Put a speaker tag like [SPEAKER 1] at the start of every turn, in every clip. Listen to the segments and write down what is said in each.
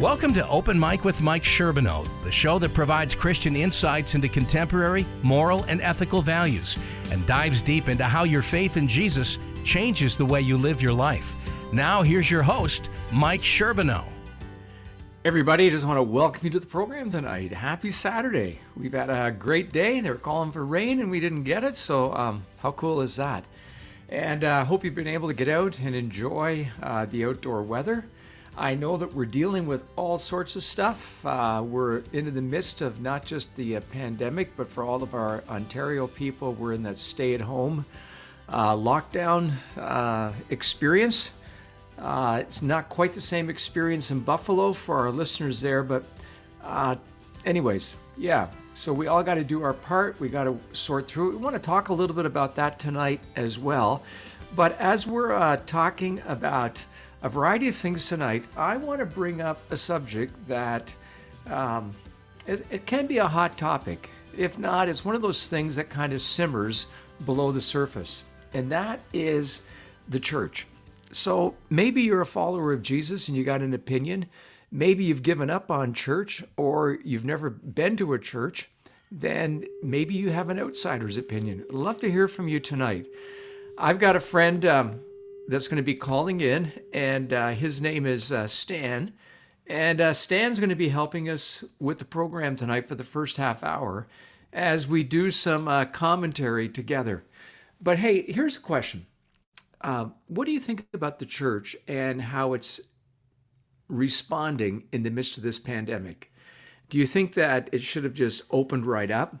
[SPEAKER 1] Welcome to Open Mic with Mike Sherbino, the show that provides Christian insights into contemporary, moral, and ethical values and dives deep into how your faith in Jesus changes the way you live your life. Now, here's your host, Mike Sherbino.
[SPEAKER 2] Everybody, just want to welcome you to the program tonight. Happy Saturday. We've had a great day. They were calling for rain and we didn't get it, so um, how cool is that? And I uh, hope you've been able to get out and enjoy uh, the outdoor weather. I know that we're dealing with all sorts of stuff. Uh, we're into the midst of not just the uh, pandemic, but for all of our Ontario people, we're in that stay at home uh, lockdown uh, experience. Uh, it's not quite the same experience in Buffalo for our listeners there, but, uh, anyways, yeah. So we all got to do our part. We got to sort through. We want to talk a little bit about that tonight as well. But as we're talking about a variety of things tonight. I want to bring up a subject that um, it, it can be a hot topic. If not, it's one of those things that kind of simmers below the surface, and that is the church. So maybe you're a follower of Jesus and you got an opinion. Maybe you've given up on church or you've never been to a church. Then maybe you have an outsider's opinion. I'd love to hear from you tonight. I've got a friend. Um, that's going to be calling in, and uh, his name is uh, Stan. And uh, Stan's going to be helping us with the program tonight for the first half hour as we do some uh, commentary together. But hey, here's a question uh, What do you think about the church and how it's responding in the midst of this pandemic? Do you think that it should have just opened right up?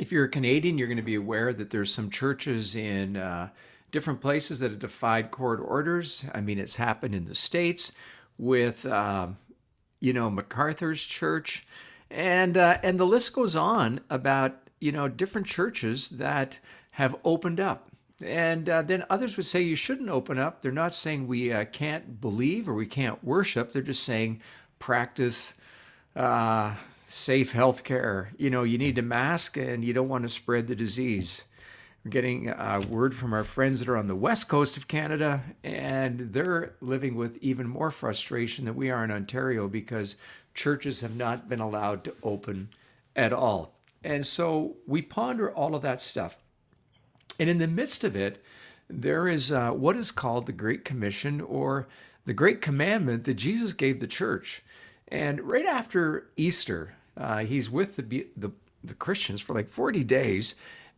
[SPEAKER 2] If you're a Canadian, you're going to be aware that there's some churches in uh, different places that have defied court orders. I mean, it's happened in the States with, uh, you know, MacArthur's church. And, uh, and the list goes on about, you know, different churches that have opened up. And uh, then others would say you shouldn't open up. They're not saying we uh, can't believe or we can't worship. They're just saying practice uh, safe health care. You know, you need to mask and you don't want to spread the disease. We're getting a word from our friends that are on the west coast of Canada, and they're living with even more frustration than we are in Ontario because churches have not been allowed to open at all. And so we ponder all of that stuff. And in the midst of it, there is uh, what is called the Great Commission or the Great Commandment that Jesus gave the church. And right after Easter, uh, he's with the, the, the Christians for like 40 days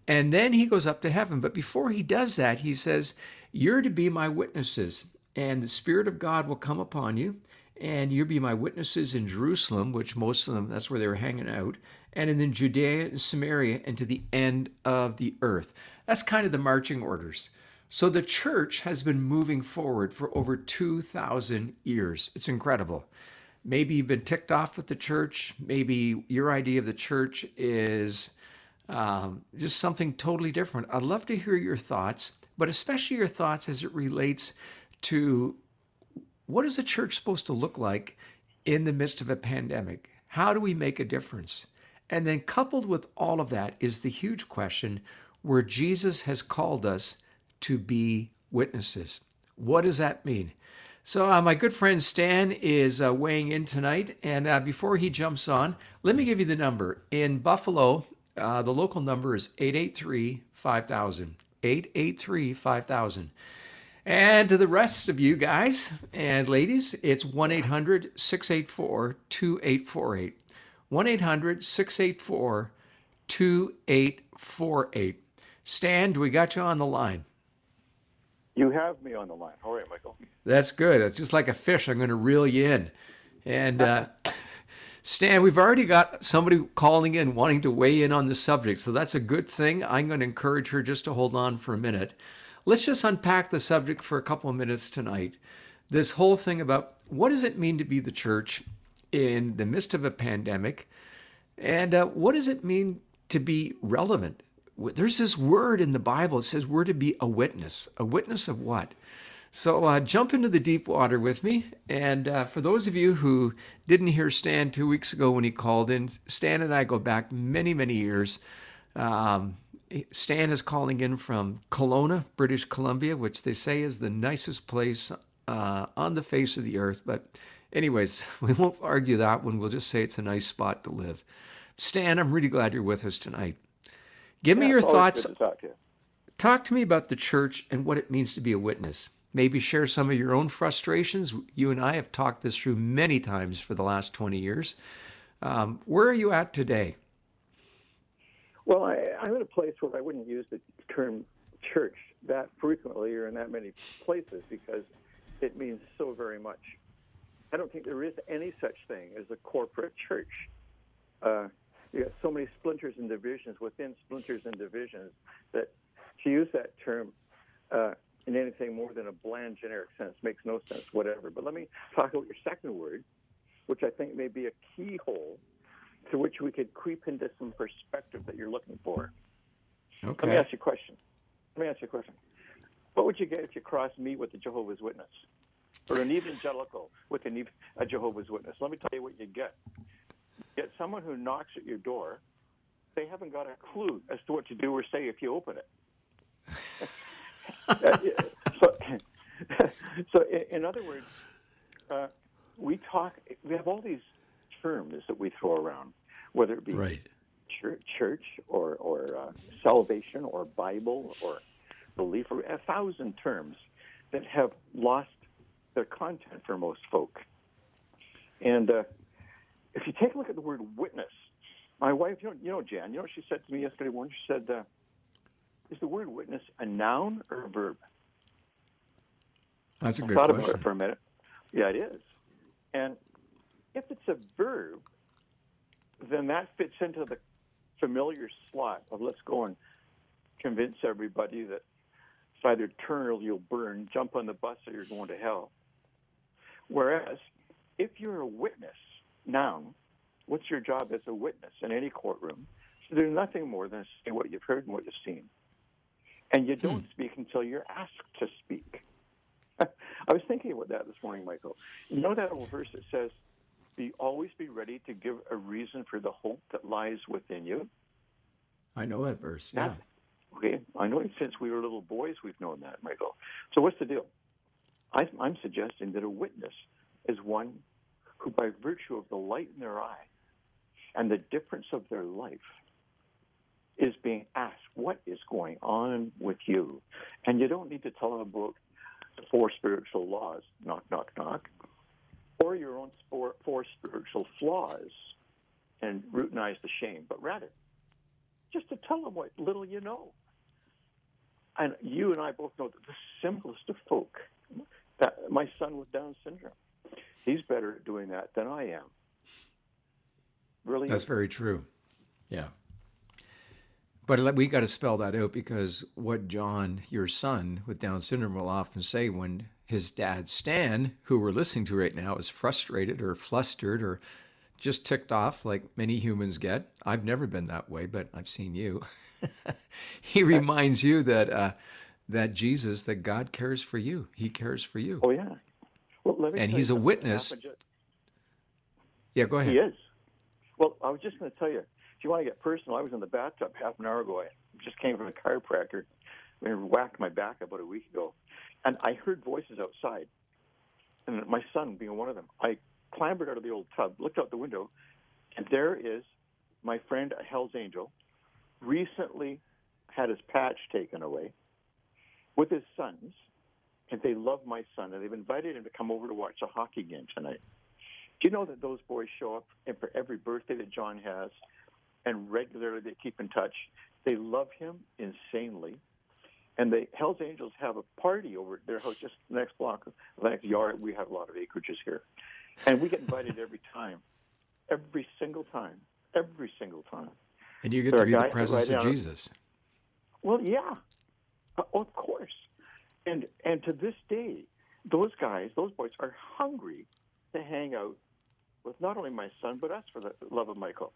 [SPEAKER 2] and then he goes up to heaven. But before he does that, he says, You're to be my witnesses, and the Spirit of God will come upon you, and you'll be my witnesses in Jerusalem, which most of them, that's where they were hanging out, and in Judea and Samaria, and to the end of the earth. That's kind of the marching orders. So the church has been moving forward for over 2,000 years. It's incredible. Maybe you've been ticked off with the church. Maybe your idea of the church is um, just something totally different. I'd love to hear your thoughts, but especially your thoughts as it relates to what is a church supposed to look like in the midst of a pandemic? How do we make a difference? And then, coupled with all of that, is the huge question where Jesus has called us to be witnesses. What does that mean? So, uh, my good friend Stan is uh, weighing in tonight. And uh, before he jumps on, let me give you the number. In Buffalo, uh, the local number is 883 5000. 883 5000. And to the rest of you guys and ladies, it's 1 800 684 2848. 1 800 684 2848. Stan, we got you on the line?
[SPEAKER 3] You have me on the line. How are you, Michael?
[SPEAKER 2] That's good. It's just like a fish. I'm going to reel you in. And uh, Stan, we've already got somebody calling in wanting to weigh in on the subject, so that's a good thing. I'm going to encourage her just to hold on for a minute. Let's just unpack the subject for a couple of minutes tonight. This whole thing about what does it mean to be the church in the midst of a pandemic, and uh, what does it mean to be relevant? There's this word in the Bible. It says we're to be a witness. A witness of what? So uh, jump into the deep water with me. And uh, for those of you who didn't hear Stan two weeks ago when he called in, Stan and I go back many, many years. Um, Stan is calling in from Kelowna, British Columbia, which they say is the nicest place uh, on the face of the earth. But, anyways, we won't argue that one. We'll just say it's a nice spot to live. Stan, I'm really glad you're with us tonight. Give me your thoughts.
[SPEAKER 3] to talk to.
[SPEAKER 2] Talk to me about the church and what it means to be a witness. Maybe share some of your own frustrations. You and I have talked this through many times for the last 20 years. Um, where are you at today?
[SPEAKER 3] Well, I, I'm in a place where I wouldn't use the term church that frequently or in that many places because it means so very much. I don't think there is any such thing as a corporate church. Uh, you got so many splinters and divisions within splinters and divisions that to use that term uh, in anything more than a bland generic sense makes no sense, whatever. But let me talk about your second word, which I think may be a keyhole to which we could creep into some perspective that you're looking for. Okay. Let me ask you a question. Let me ask you a question. What would you get if you crossed me with a Jehovah's Witness? Or an evangelical with an, a Jehovah's Witness? Let me tell you what you get. You get someone who knocks at your door. They haven't got a clue as to what to do or say if you open it. So, so in, in other words, uh, we talk. We have all these terms that we throw around, whether it be
[SPEAKER 2] Right.
[SPEAKER 3] church, church or, or uh, salvation or Bible or belief, or a thousand terms that have lost their content for most folk. And uh, if you take a look at the word witness, my wife, you know, you know, Jan, you know she said to me yesterday morning? She said, uh, "Is the word witness a noun or a verb?"
[SPEAKER 2] That's a
[SPEAKER 3] I
[SPEAKER 2] good
[SPEAKER 3] thought about it for a minute. Yeah, it is. And if it's a verb, then that fits into the familiar slot of let's go and convince everybody that it's either turn or you'll burn, jump on the bus or you're going to hell. Whereas if you're a witness, noun, what's your job as a witness in any courtroom? So there's nothing more than say what you've heard and what you've seen. And you hmm. don't speak until you're asked to speak. I was thinking about that this morning, Michael. You know that old verse that says, "Be always be ready to give a reason for the hope that lies within you."
[SPEAKER 2] I know that verse. Yeah.
[SPEAKER 3] Okay, I know it since we were little boys we've known that, Michael. So what's the deal? I, I'm suggesting that a witness is one who, by virtue of the light in their eye and the difference of their life, is being asked, "What is going on with you?" And you don't need to tell them about the four spiritual laws, knock, knock, knock, or your own four, four spiritual flaws and routinize the shame, but rather just to tell them what little you know. And you and I both know that the simplest of folk, that my son with Down syndrome, he's better at doing that than I am. Really,
[SPEAKER 2] That's very true. Yeah. But let- we got to spell that out because what John, your son with Down syndrome, will often say when his dad, Stan, who we're listening to right now, is frustrated or flustered or just ticked off like many humans get. I've never been that way, but I've seen you. he reminds you that uh, that Jesus, that God cares for you. He cares for you.
[SPEAKER 3] oh yeah. Well,
[SPEAKER 2] And he's a witness.
[SPEAKER 3] happened ju-
[SPEAKER 2] Yeah, go ahead.
[SPEAKER 3] He is. Well, I was just going to tell you, you want to get personal, I was in the bathtub half an hour ago. I just came from a chiropractor. I whacked my back about a week ago, and I heard voices outside. And my son being one of them, I clambered out of the old tub, looked out the window, and there is my friend, a Hell's Angel, recently had his patch taken away with his sons, and they love my son, and they've invited him to come over to watch a hockey game tonight. Do you know that those boys show up and for every birthday that John has, and regularly they keep in touch? They love him insanely. And the Hells Angels have a party over at their house just the next block, the next yard. We have a lot of acreages here. And we get invited every time, every single time, every single time.
[SPEAKER 2] And you get
[SPEAKER 3] There
[SPEAKER 2] to be the presence
[SPEAKER 3] right
[SPEAKER 2] of Jesus.
[SPEAKER 3] Well, yeah, Uh, of course. And and to this day, those guys, those boys, are hungry to hang out with not only my son but us for the love of Michael.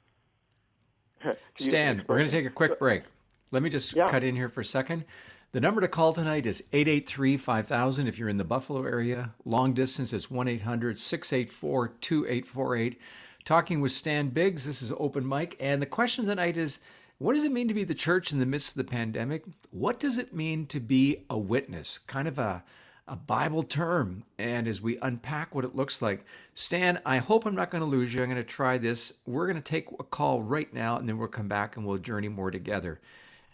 [SPEAKER 2] Stan, we're going to take a quick break. Let me just
[SPEAKER 3] Yeah.
[SPEAKER 2] cut in here for a second. The number to call tonight is 883 5000 if you're in the Buffalo area. Long distance is 1 800 684 2848. Talking with Stan Biggs. This is Open Mic. And the question tonight is what does it mean to be the church in the midst of the pandemic? What does it mean to be a witness? Kind of a, a Bible term. And as we unpack what it looks like, Stan, I hope I'm not going to lose you. I'm going to try this. We're going to take a call right now, and then we'll come back and we'll journey more together.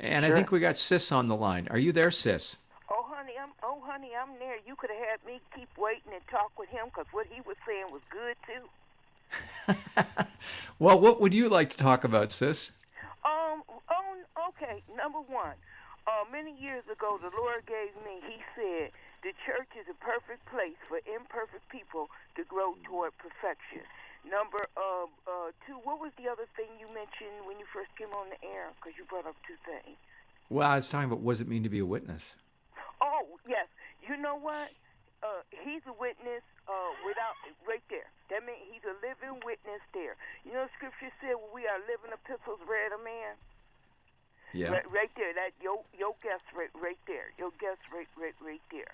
[SPEAKER 2] And sure. I think we got Sis on the line. Are you there, Sis?
[SPEAKER 4] Oh, honey, I'm. Oh, honey, I'm there. You could have had me keep waiting and talk with him because what he was saying was good
[SPEAKER 2] too. well, what would you like to talk about, Sis?
[SPEAKER 4] Um. Oh, okay. Number one. Uh, many years ago, the Lord gave me. He said the church is a perfect place for imperfect people to grow toward perfection. Number uh, uh, two, what was the other thing you mentioned when you first came on the air? Because you brought up two things.
[SPEAKER 2] Well, I was talking about what does it mean to be a witness?
[SPEAKER 4] Oh, yes. You know what? Uh, he's a witness uh, without right there. That means he's a living witness there. You know, Scripture said well, we are living epistles read of man.
[SPEAKER 2] Yeah.
[SPEAKER 4] Right, right, there. That your your guess right right there. Your guess right right right there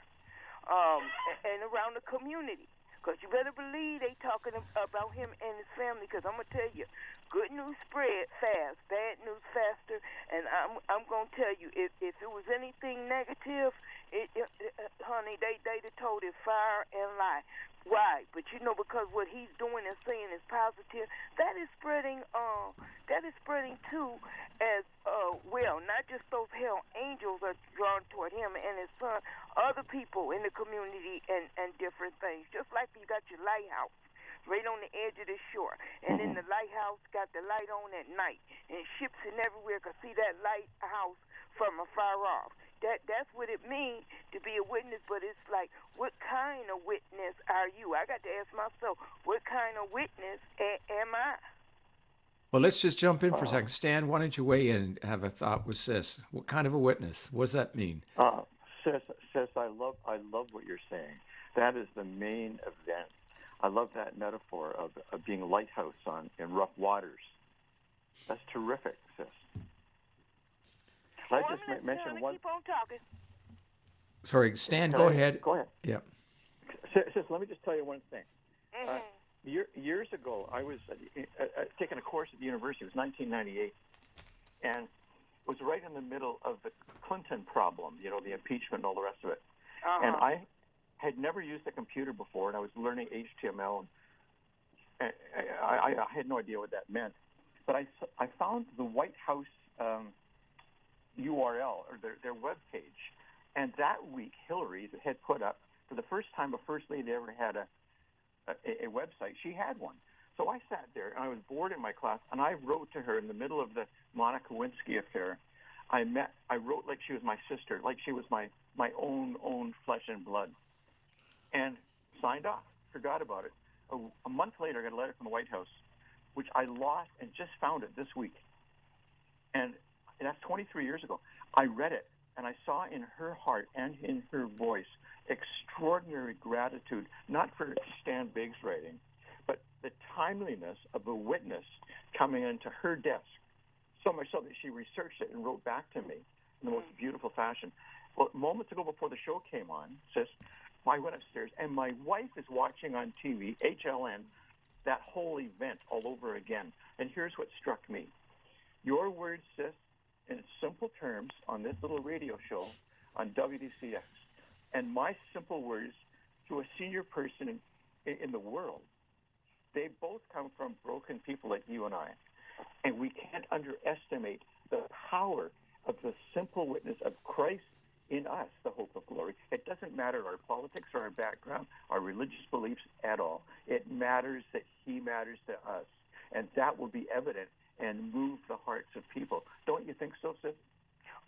[SPEAKER 4] um, and around the community. Because you better believe they talking about him and his family. Because I'm gonna tell you, good news spread fast, bad. And I'm I'm gonna tell you, if if it was anything negative, it, it, uh, honey, they have told it fire and lie. Why? But you know, because what he's doing and saying is positive, that is spreading. Uh, that is spreading too, as uh, well. Not just those hell angels are drawn toward him and his son, other people in the community and and different things. Just like you got your lighthouse right on the edge of the shore. And then mm-hmm. the lighthouse got the light on at night. And ships and everywhere could see that lighthouse from afar off. That that's what it means to be a witness, but it's like what kind of witness are you? I got to ask myself, what kind of witness a- am I?
[SPEAKER 2] Well, let's just jump in for a second. Stan, why don't you weigh in and have a thought with Sis? What kind of a witness? What does that mean?
[SPEAKER 3] Uh, sis, sis, I love, I love what you're saying. That is the main event I love that metaphor of, of being a lighthouse on in rough waters. That's terrific, sis.
[SPEAKER 4] I just m- mention one. Keep on talking.
[SPEAKER 2] Sorry, Stan. Go
[SPEAKER 3] I,
[SPEAKER 2] ahead.
[SPEAKER 3] Go ahead.
[SPEAKER 2] Yep.
[SPEAKER 3] Sis, sis, let me just tell you one thing.
[SPEAKER 4] Mm-hmm. Uh,
[SPEAKER 3] year, years ago, I was uh, uh, uh, taking a course at the university. It was 1998, and it was right in the middle of the Clinton problem. You know, the impeachment and all the rest of it.
[SPEAKER 4] Uh-huh.
[SPEAKER 3] And I had never used a computer before, and I was learning HTML. And I, I, I had no idea what that meant, but I, I found the White House um, URL or their, their web page, and that week Hillary had put up for the first time a first lady ever had a, a, a website. She had one. So I sat there and I was bored in my class, and I wrote to her in the middle of the Monica Lewinsky affair. I met, I wrote like she was my sister, like she was my my own own flesh and blood and signed off. Forgot about it. A, a month later, I got a letter from the White House, which I lost and just found it this week. And that's 23 years ago. I read it, and I saw in her heart and in her voice extraordinary gratitude, not for Stan Biggs' writing, but the timeliness of the witness coming into her desk. So much so that she researched it and wrote back to me in the most mm. beautiful fashion. Well, moments ago before the show came on, sis, I went upstairs, and my wife is watching on TV, HLN, that whole event all over again. And here's what struck me. Your words, sis, in simple terms on this little radio show on WDCX, and my simple words to a senior person in, in the world, they both come from broken people like you and I. And we can't underestimate the power of the simple witness of Christ in us the hope of glory. It doesn't matter our politics or our background, our religious beliefs at all. It matters that He matters to us. And that will be evident and move the hearts of people. Don't you think so, sis?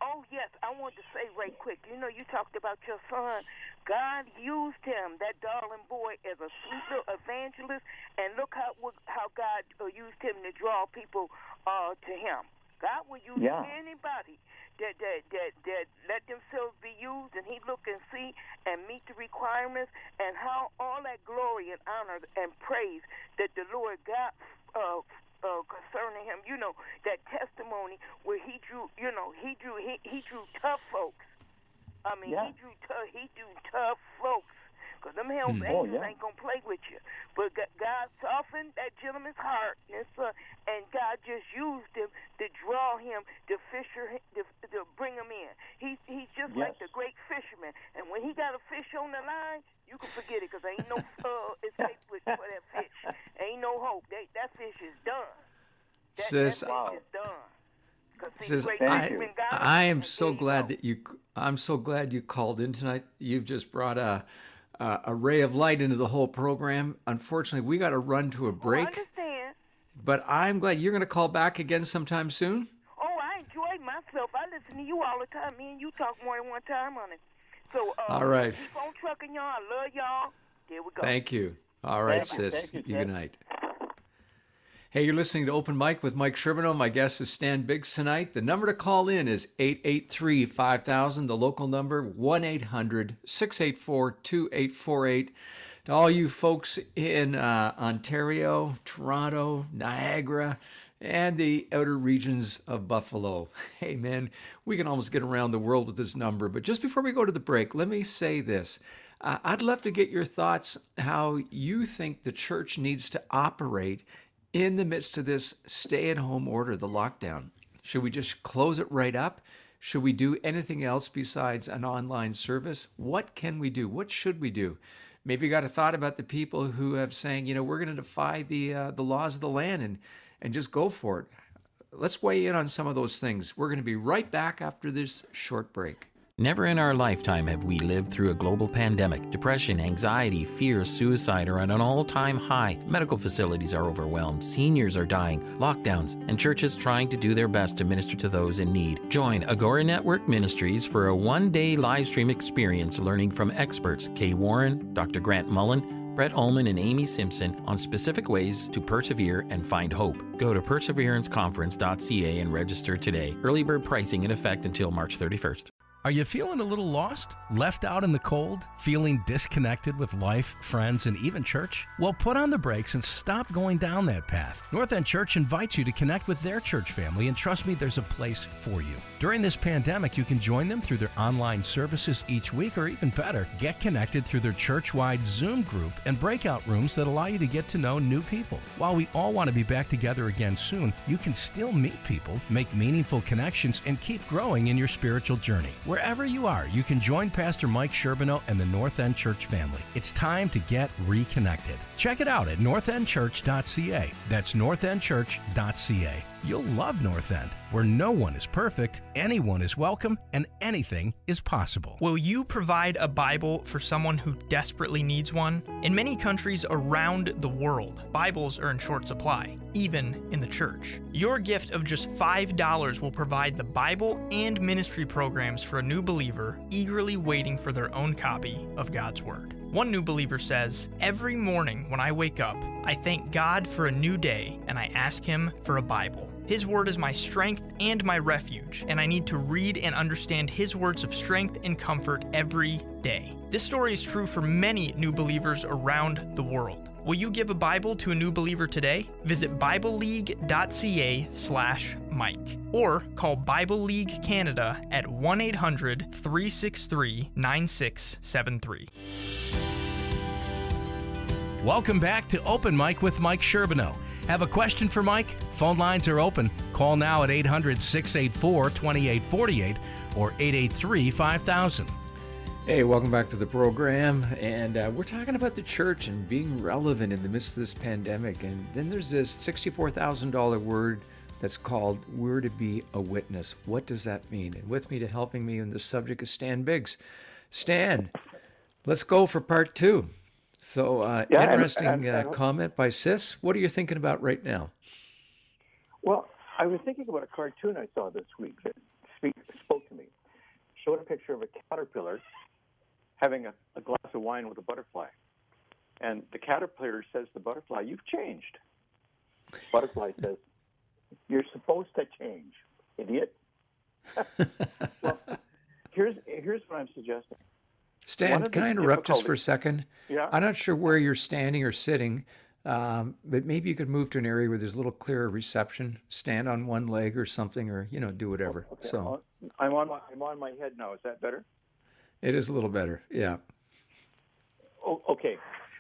[SPEAKER 4] Oh, yes. I want to say right quick. You know, you talked about your son. God used him, that darling boy, as a sweet little evangelist. And look how how God uh, used him to draw people uh, to him. God will use
[SPEAKER 3] yeah.
[SPEAKER 4] anybody that that that that let themselves be used, and He look and see and meet the requirements, and how all that glory and honor and praise that the Lord got. Uh, uh, concerning him, you know that testimony where he drew, you know, he drew, he, he drew tough folks. I mean,
[SPEAKER 3] yeah.
[SPEAKER 4] he drew tough, he drew tough folks Because them hell
[SPEAKER 3] Oh,
[SPEAKER 4] angels
[SPEAKER 3] yeah.
[SPEAKER 4] ain't going to play with you. But God softened that gentleman's heart, and, it's, uh, and God just used him to draw him, to fisher, hi- to, to bring him in. He, he's just like
[SPEAKER 3] Yes.
[SPEAKER 4] the great fisherman. And when he got a fish on the line, you can forget it because ain't no uh, escape with, for that fish. Ain't no hope. They, that fish is done. That,
[SPEAKER 2] Sis,
[SPEAKER 3] Wow.
[SPEAKER 4] fish is done. 'Cause see,
[SPEAKER 2] Says,
[SPEAKER 3] Thank
[SPEAKER 2] I,
[SPEAKER 4] fisherman
[SPEAKER 3] you.
[SPEAKER 4] God,
[SPEAKER 2] I am so glad that you. I'm so glad you called in tonight. You've just brought a a, a ray of light into the whole program. Unfortunately, we got to run to a
[SPEAKER 4] Oh, I
[SPEAKER 2] break,
[SPEAKER 4] understand.
[SPEAKER 2] but I'm glad you're going to call back again sometime soon.
[SPEAKER 4] Oh, I enjoy myself. I listen to you all the time. Me and you talk more than one time on it. So, uh,
[SPEAKER 2] All right.
[SPEAKER 4] keep on trucking, y'all. I love y'all. There we go.
[SPEAKER 2] Thank you. All right,
[SPEAKER 3] Thank
[SPEAKER 2] sis.
[SPEAKER 3] Thank you,
[SPEAKER 2] good night. Hey, you're listening to Open Mic with Mike Sherbino. My guest is Stan Biggs tonight. The number to call in is 883 5000. The local number 1 800 684 2848. To all you folks in uh, Ontario, Toronto, Niagara, and the outer regions of Buffalo. Hey, man, we can almost get around the world with this number. But just before we go to the break, let me say this. Uh, I'd love to get your thoughts how you think the church needs to operate in the midst of this stay at home order, the lockdown. Should we just close it right up? Should we do anything else besides an online service? What can we do? What should we do? Maybe you got a thought about the people who have saying, you know, we're going to defy the uh, the laws of the land and and just go for it. Let's weigh in on some of those things. We're going to be right back after this short break.
[SPEAKER 5] Never in our lifetime have we lived through a global pandemic. Depression, anxiety, fear, suicide are at an all time high. Medical facilities are overwhelmed. Seniors are dying. Lockdowns, and churches trying to do their best to minister to those in need. Join Agora Network Ministries for a one day live stream experience learning from experts Kay Warren, Dr. Grant Mullen, Brett Ullman, and Amy Simpson on specific ways to persevere and find hope. Go to perseveranceconference.ca and register today. Early bird pricing in effect until March 31st.
[SPEAKER 1] Are you feeling a little lost? Left out in the cold? Feeling disconnected with life, friends, and even church? Well, put on the brakes and stop going down that path. North End Church invites you to connect with their church family, and trust me, there's a place for you. During this pandemic, you can join them through their online services each week, or even better, get connected through their church wide Zoom group and breakout rooms that allow you to get to know new people. While we all want to be back together again soon, you can still meet people, make meaningful connections, and keep growing in your spiritual journey. Wherever you are, you can join Pastor Mike Sherbino and the North End Church family. It's time to get reconnected. Check it out at northendchurch.ca. That's northendchurch.ca. You'll love North End, where no one is perfect, anyone is welcome, and anything is possible.
[SPEAKER 6] Will you provide a Bible for someone who desperately needs one? In many countries around the world, Bibles are in short supply, even in the church. Your gift of just $5 will provide the Bible and ministry programs for a new believer eagerly waiting for their own copy of God's Word. One new believer says, Every morning when I wake up, I thank God for a new day and I ask Him for a Bible. His word is my strength and my refuge, and I need to read and understand His words of strength and comfort every day. This story is true for many new believers around the world. Will you give a Bible to a new believer today? Visit BibleLeague.ca slash Mike or call Bible League Canada at 1 800 363 9673.
[SPEAKER 1] Welcome back to Open Mic with Mike Sherbino. Have a question for Mike? Phone lines are open. Call now at 800 684 2848 or 883 5000.
[SPEAKER 2] Hey, welcome back to the program. And uh, we're talking about the church and being relevant in the midst of this pandemic. And then there's this $64,000 word that's called We're to be a witness. What does that mean? And with me to helping me on this subject is Stan Biggs. Stan, let's go for part two. So, uh,
[SPEAKER 3] Yeah,
[SPEAKER 2] interesting
[SPEAKER 3] and-
[SPEAKER 2] uh, comment by Sis. What are you thinking about right now?
[SPEAKER 3] Well, I was thinking about a cartoon I saw this week that speak, spoke to me. Showed a picture of a caterpillar having a, a glass of wine with a butterfly. And the caterpillar says to the butterfly, You've changed. Butterfly says, You're supposed to change, idiot. well, here's, here's what I'm suggesting.
[SPEAKER 2] Stan, can I interrupt just for a second?
[SPEAKER 3] Yeah.
[SPEAKER 2] I'm not sure where you're standing or sitting, um, but maybe you could move to an area where there's a little clearer reception. Stand on one leg or something, or you know, do whatever. So
[SPEAKER 3] I'm on, my, I'm on my head now. Is that better?
[SPEAKER 2] It is a little better. Yeah.
[SPEAKER 3] Oh, okay.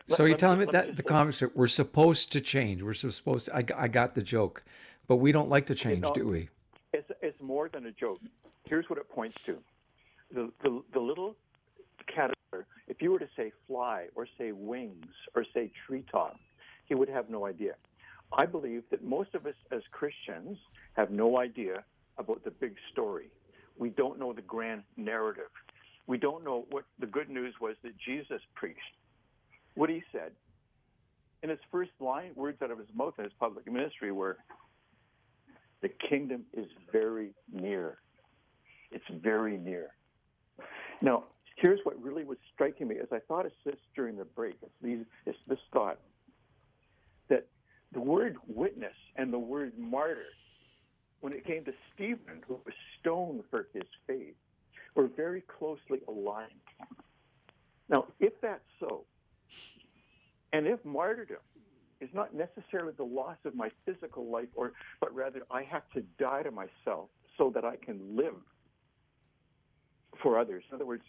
[SPEAKER 2] So
[SPEAKER 3] Let-
[SPEAKER 2] you're telling
[SPEAKER 3] me-
[SPEAKER 2] me that the comics are, we're supposed to change. We're supposed to. I, I got the joke, but we don't like to change,
[SPEAKER 3] know,
[SPEAKER 2] do we?
[SPEAKER 3] It's, it's more than a joke. Here's what it points to. The, the, the little caterpillar, if you were to say fly or say wings or say treetop, he would have no idea. I believe that most of us as Christians have no idea about the big story. We don't know the grand narrative. We don't know what the good news was that Jesus preached. What he said in his first line, words out of his mouth in his public ministry were, the kingdom is very near. It's very near. Now, here's what really was striking me as I thought of this during the break. It's, these, it's this thought that the word witness and the word martyr, when it came to Stephen, who was stoned for his faith, were very closely aligned. Now, if that's so, and if martyrdom is not necessarily the loss of my physical life, or but rather I have to die to myself so that I can live for others. In other words,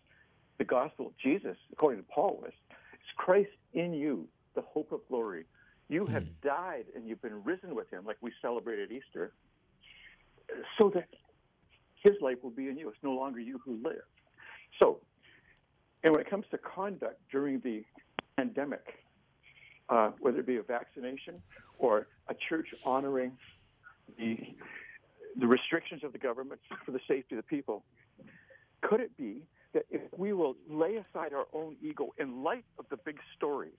[SPEAKER 3] the gospel of Jesus, according to Paul, was it's Christ in you, the hope of glory. You have hmm. died and you've been risen with him, like we celebrated Easter, so that his life will be in you. It's no longer you who live. So, and when it comes to conduct during the pandemic, uh, whether it be a vaccination or a church honoring the, the restrictions of the government for the safety of the people, could it be that if we will lay aside our own ego in light of the big story,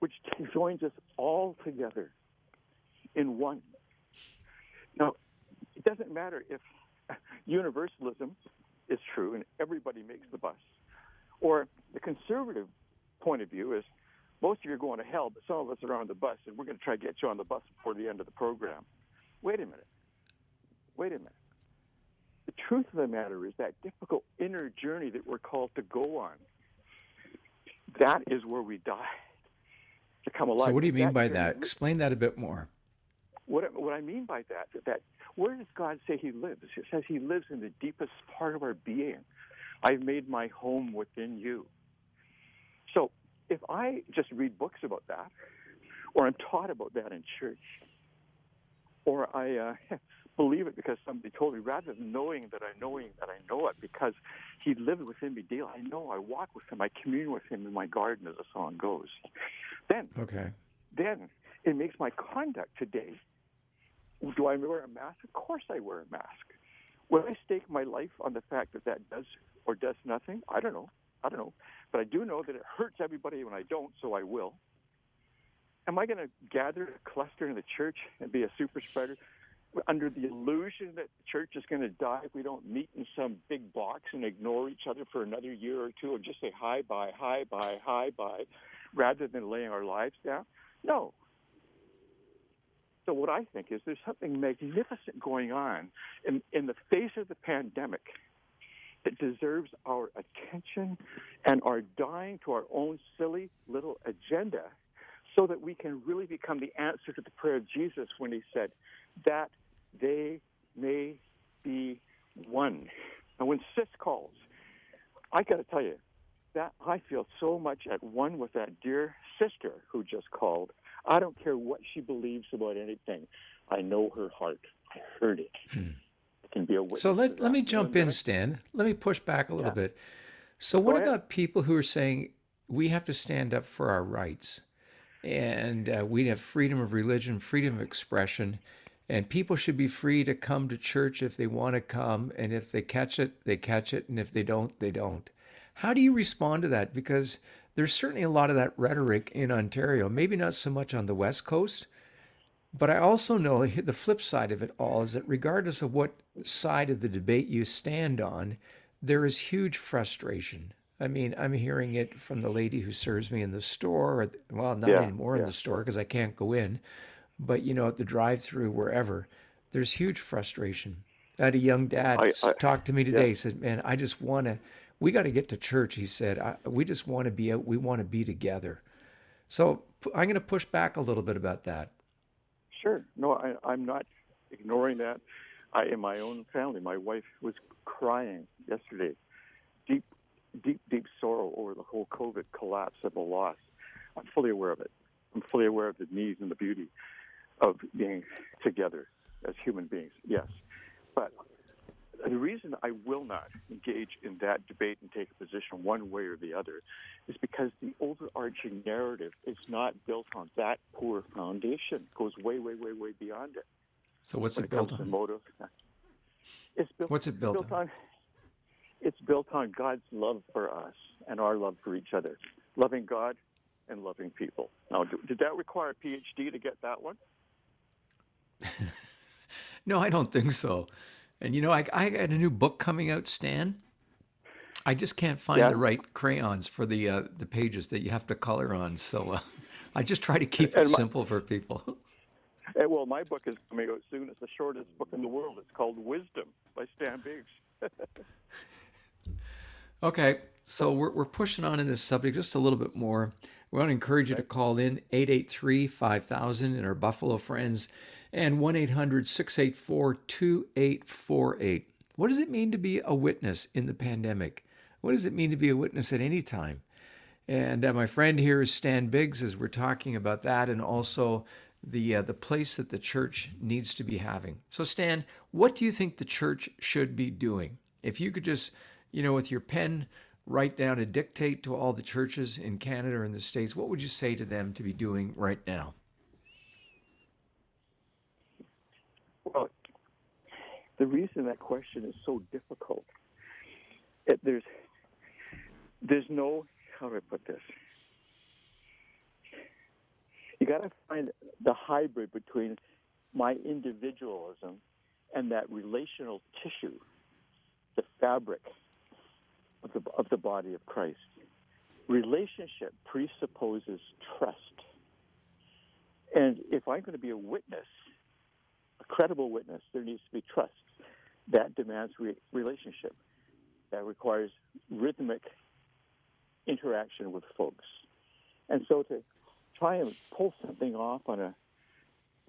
[SPEAKER 3] which joins us all together in one? Now, it doesn't matter if universalism is true and everybody makes the bus, or the conservative point of view is most of you are going to hell, but some of us are on the bus, and we're going to try to get you on the bus before the end of the program. Wait a minute. Wait a minute. The truth of the matter is that difficult inner journey that we're called to go on. That is where we die to come alive.
[SPEAKER 2] So what do you mean by
[SPEAKER 3] journey-
[SPEAKER 2] that? Explain that a bit more.
[SPEAKER 3] What, what I mean by that, that where does God say He lives? It says He lives in the deepest part of our being. I've made my home within you. So if I just read books about that, or I'm taught about that in church, or I uh, believe it because somebody told me, rather than knowing that I knowing that I know it because He lived within me daily, I know I walk with Him, I commune with Him in my garden, as the song goes. Then
[SPEAKER 2] Okay.
[SPEAKER 3] then it makes my conduct today. Do I wear a mask? Of course I wear a mask. Will I stake my life on the fact that that does or does nothing? I don't know. I don't know. But I do know that it hurts everybody when I don't, so I will. Am I going to gather a cluster in the church and be a super spreader under the illusion that the church is going to die if we don't meet in some big box and ignore each other for another year or two and just say hi, bye, hi, bye, hi, bye, rather than laying our lives down? No. So what I think is there's something magnificent going on in, in the face of the pandemic that deserves our attention and our dying to our own silly little agenda so that we can really become the answer to the prayer of Jesus when he said that they may be one. And when sis calls, I got to tell you that I feel so much at one with that dear sister who just called. I don't care what she believes about anything. I know her heart. I heard it. I can be a witness.
[SPEAKER 2] So let, let me jump in, Stan. Let me push back a little
[SPEAKER 3] Yeah.
[SPEAKER 2] bit. So, what
[SPEAKER 3] ahead.
[SPEAKER 2] about people who are saying we have to stand up for our rights and uh, we have freedom of religion, freedom of expression, and people should be free to come to church if they want to come, and if they catch it, they catch it, and if they don't, they don't. How do you respond to that? Because there's certainly a lot of that rhetoric in Ontario, maybe not so much on the West Coast. But I also know the flip side of it all is that regardless of what side of the debate you stand on, there is huge frustration. I mean, I'm hearing it from the lady who serves me in the store. Or, well, not
[SPEAKER 3] Yeah,
[SPEAKER 2] anymore in the store because I can't go in, but you know, at the drive-through, wherever, there's huge frustration. I had a young dad
[SPEAKER 3] I- I-
[SPEAKER 2] talk to me today. He said, "Man, I just want to. We got to get to church." He said, "We just want to be out. We want to be together." So I'm going to push back a little bit about that.
[SPEAKER 3] Sure. No, I, I'm not ignoring that. I, in my own family, my wife was crying yesterday, deep, deep, deep sorrow over the whole COVID collapse and the loss. I'm fully aware of it. I'm fully aware of the needs and the beauty of being together as human beings. Yes, but the reason I will not engage in that debate and take a position one way or the other is because the overarching narrative is not built on that poor foundation. It goes way, way, way, way beyond it.
[SPEAKER 2] So what's it built
[SPEAKER 3] comes to
[SPEAKER 2] on?
[SPEAKER 3] Motive. It's built,
[SPEAKER 2] What's it built
[SPEAKER 3] built
[SPEAKER 2] on?
[SPEAKER 3] on? It's built on God's love for us and our love for each other. Loving God and loving people. Now, did that require a PhD to get that one?
[SPEAKER 2] No, I don't think so. And you know, I, I got a new book coming out, Stan. I just can't find
[SPEAKER 3] Yeah.
[SPEAKER 2] the right crayons for the uh, the pages that you have to color on. So uh, I just try to keep it
[SPEAKER 3] my-
[SPEAKER 2] simple for people.
[SPEAKER 3] Well, my book is coming out soon. It's the shortest book in the world. It's called Wisdom by Stan Biggs.
[SPEAKER 2] Okay, so we're, we're pushing on in this subject just a little bit more. We want to encourage you to call in 883 5000 and our Buffalo friends and 1 800 684 2848. What does it mean to be a witness in the pandemic? What does it mean to be a witness at any time? And uh, my friend here is Stan Biggs as we're talking about that and also the uh, the place that the church needs to be having. So Stan, what do you think the church should be doing? If you could just, you know, with your pen write down a dictate to all the churches in Canada or in the states, what would you say to them to be doing right now?
[SPEAKER 3] Well, the reason that question is so difficult, it, there's there's no how do I put this? You got to find the hybrid between my individualism and that relational tissue, the fabric of the of the body of Christ. Relationship presupposes trust, and if I'm going to be a witness a credible witness, there needs to be trust. That demands re- relationship. That requires rhythmic interaction with folks. And so to try and pull something off on a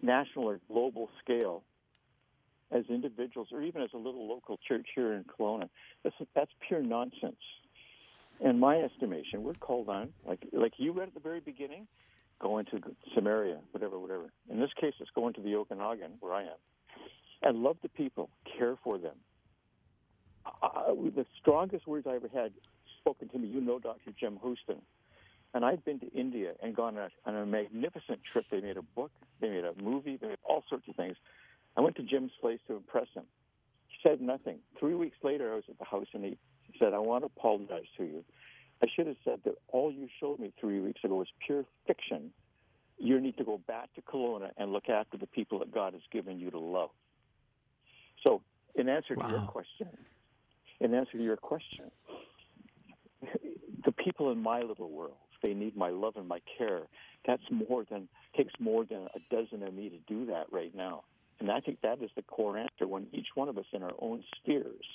[SPEAKER 3] national or global scale as individuals or even as a little local church here in Kelowna, that's, that's pure nonsense. In my estimation, we're called on, like, like you read at the very beginning, going to Samaria, whatever, whatever. In this case, it's going to the Okanagan, where I am, and love the people, care for them. The strongest words I ever had spoken to me, you know, Dr. Jim Houston. And I'd been to India and gone on a, on a magnificent trip. They made a book, they made a movie, they made all sorts of things. I went to Jim's place to impress him. He said nothing. Three weeks later, I was at the house and he said, I want to apologize to you. I should have said that all you showed me three weeks ago was pure fiction. You need to go back to Kelowna and look after the people that God has given you to love. So, in answer to your question, in answer to your question, the people in my little world, they need my love and my care. That's more than takes more than a dozen of me to do that right now. And I think that is the core answer. When each one of us in our own spheres,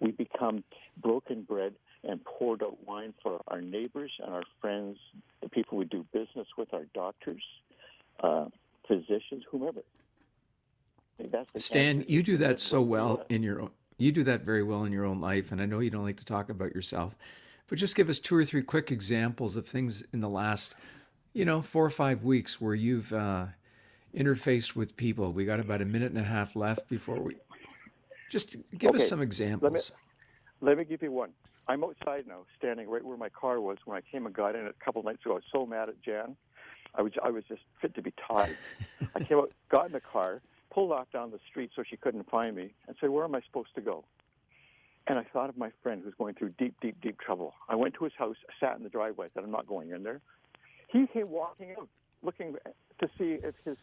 [SPEAKER 3] we become broken bread and poured out wine for our neighbors and our friends, the people we do business with, our doctors, uh, physicians, whomever. I think that's the
[SPEAKER 2] Stan, you do that so well in your own, you do that very well in your own life, and I know you don't like to talk about yourself, but just give us two or three quick examples of things in the last, you know, four or five weeks where you've uh, interfaced with people. We got about a minute and a half left before we. Just give us some examples.
[SPEAKER 3] Let me give you one. I'm outside now, standing right where my car was when I came and got in a couple of nights ago. I was so mad at Jan. I was I was just fit to be tied. I came out, got in the car, pulled off down the street so she couldn't find me, and said, "Where am I supposed to go?" And I thought of my friend who's going through deep, deep, deep trouble. I went to his house, sat in the driveway, said, "I'm not going in there." He came walking out, looking to see if his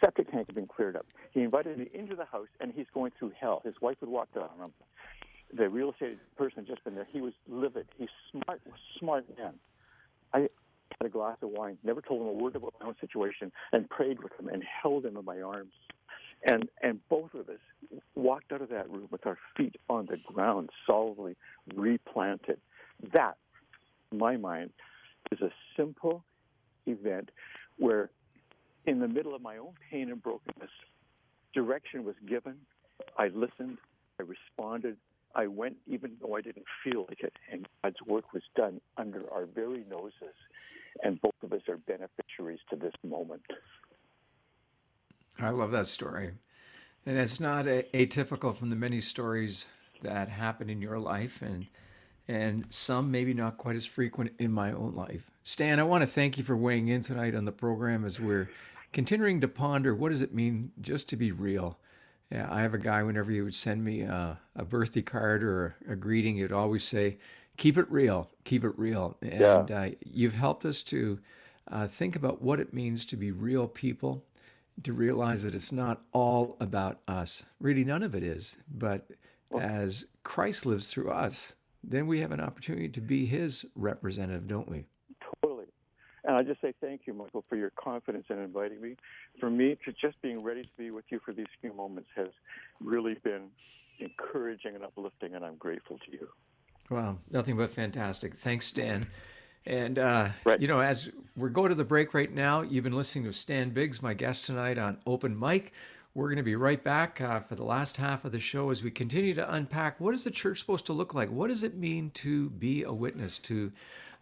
[SPEAKER 3] septic tank had been cleared up. He invited me into the house, and he's going through hell. His wife would walk down on him. The real estate person had just been there. He was livid. He's smart, smart man. I had a glass of wine, never told him a word about my own situation, and prayed with him and held him in my arms. And and both of us walked out of that room with our feet on the ground, solidly replanted. That, in my mind, is a simple event where, in the middle of my own pain and brokenness, direction was given. I listened. I responded. I went even though I didn't feel like it, and God's work was done under our very noses, and both of us are beneficiaries to this moment.
[SPEAKER 2] I love that story. And it's not a, atypical from the many stories that happen in your life and and some maybe not quite as frequent in my own life. Stan, I want to thank you for weighing in tonight on the program as we're continuing to ponder what does it mean just to be real. Yeah, I have a guy whenever he would send me a, a birthday card or a greeting, he'd always say, "Keep it real, keep it real." And
[SPEAKER 3] Yeah.
[SPEAKER 2] uh, you've helped us to uh, think about what it means to be real people, to realize that it's not all about us. Really, none of it is. But as Christ lives through us, then we have an opportunity to be His representative, don't we?
[SPEAKER 3] Totally. And I just say thank you, Michael, for your confidence in inviting me. For me, to just being ready to be with you for these few moments has really been encouraging and uplifting, and I'm grateful to you.
[SPEAKER 2] Wow, nothing but fantastic. Thanks, Stan. And, uh,
[SPEAKER 3] Right.
[SPEAKER 2] you know, as we're going to the break right now, you've been listening to Stan Biggs, my guest tonight on Open Mic. We're going to be right back uh, for the last half of the show as we continue to unpack what is the church supposed to look like? What does it mean to be a witness, to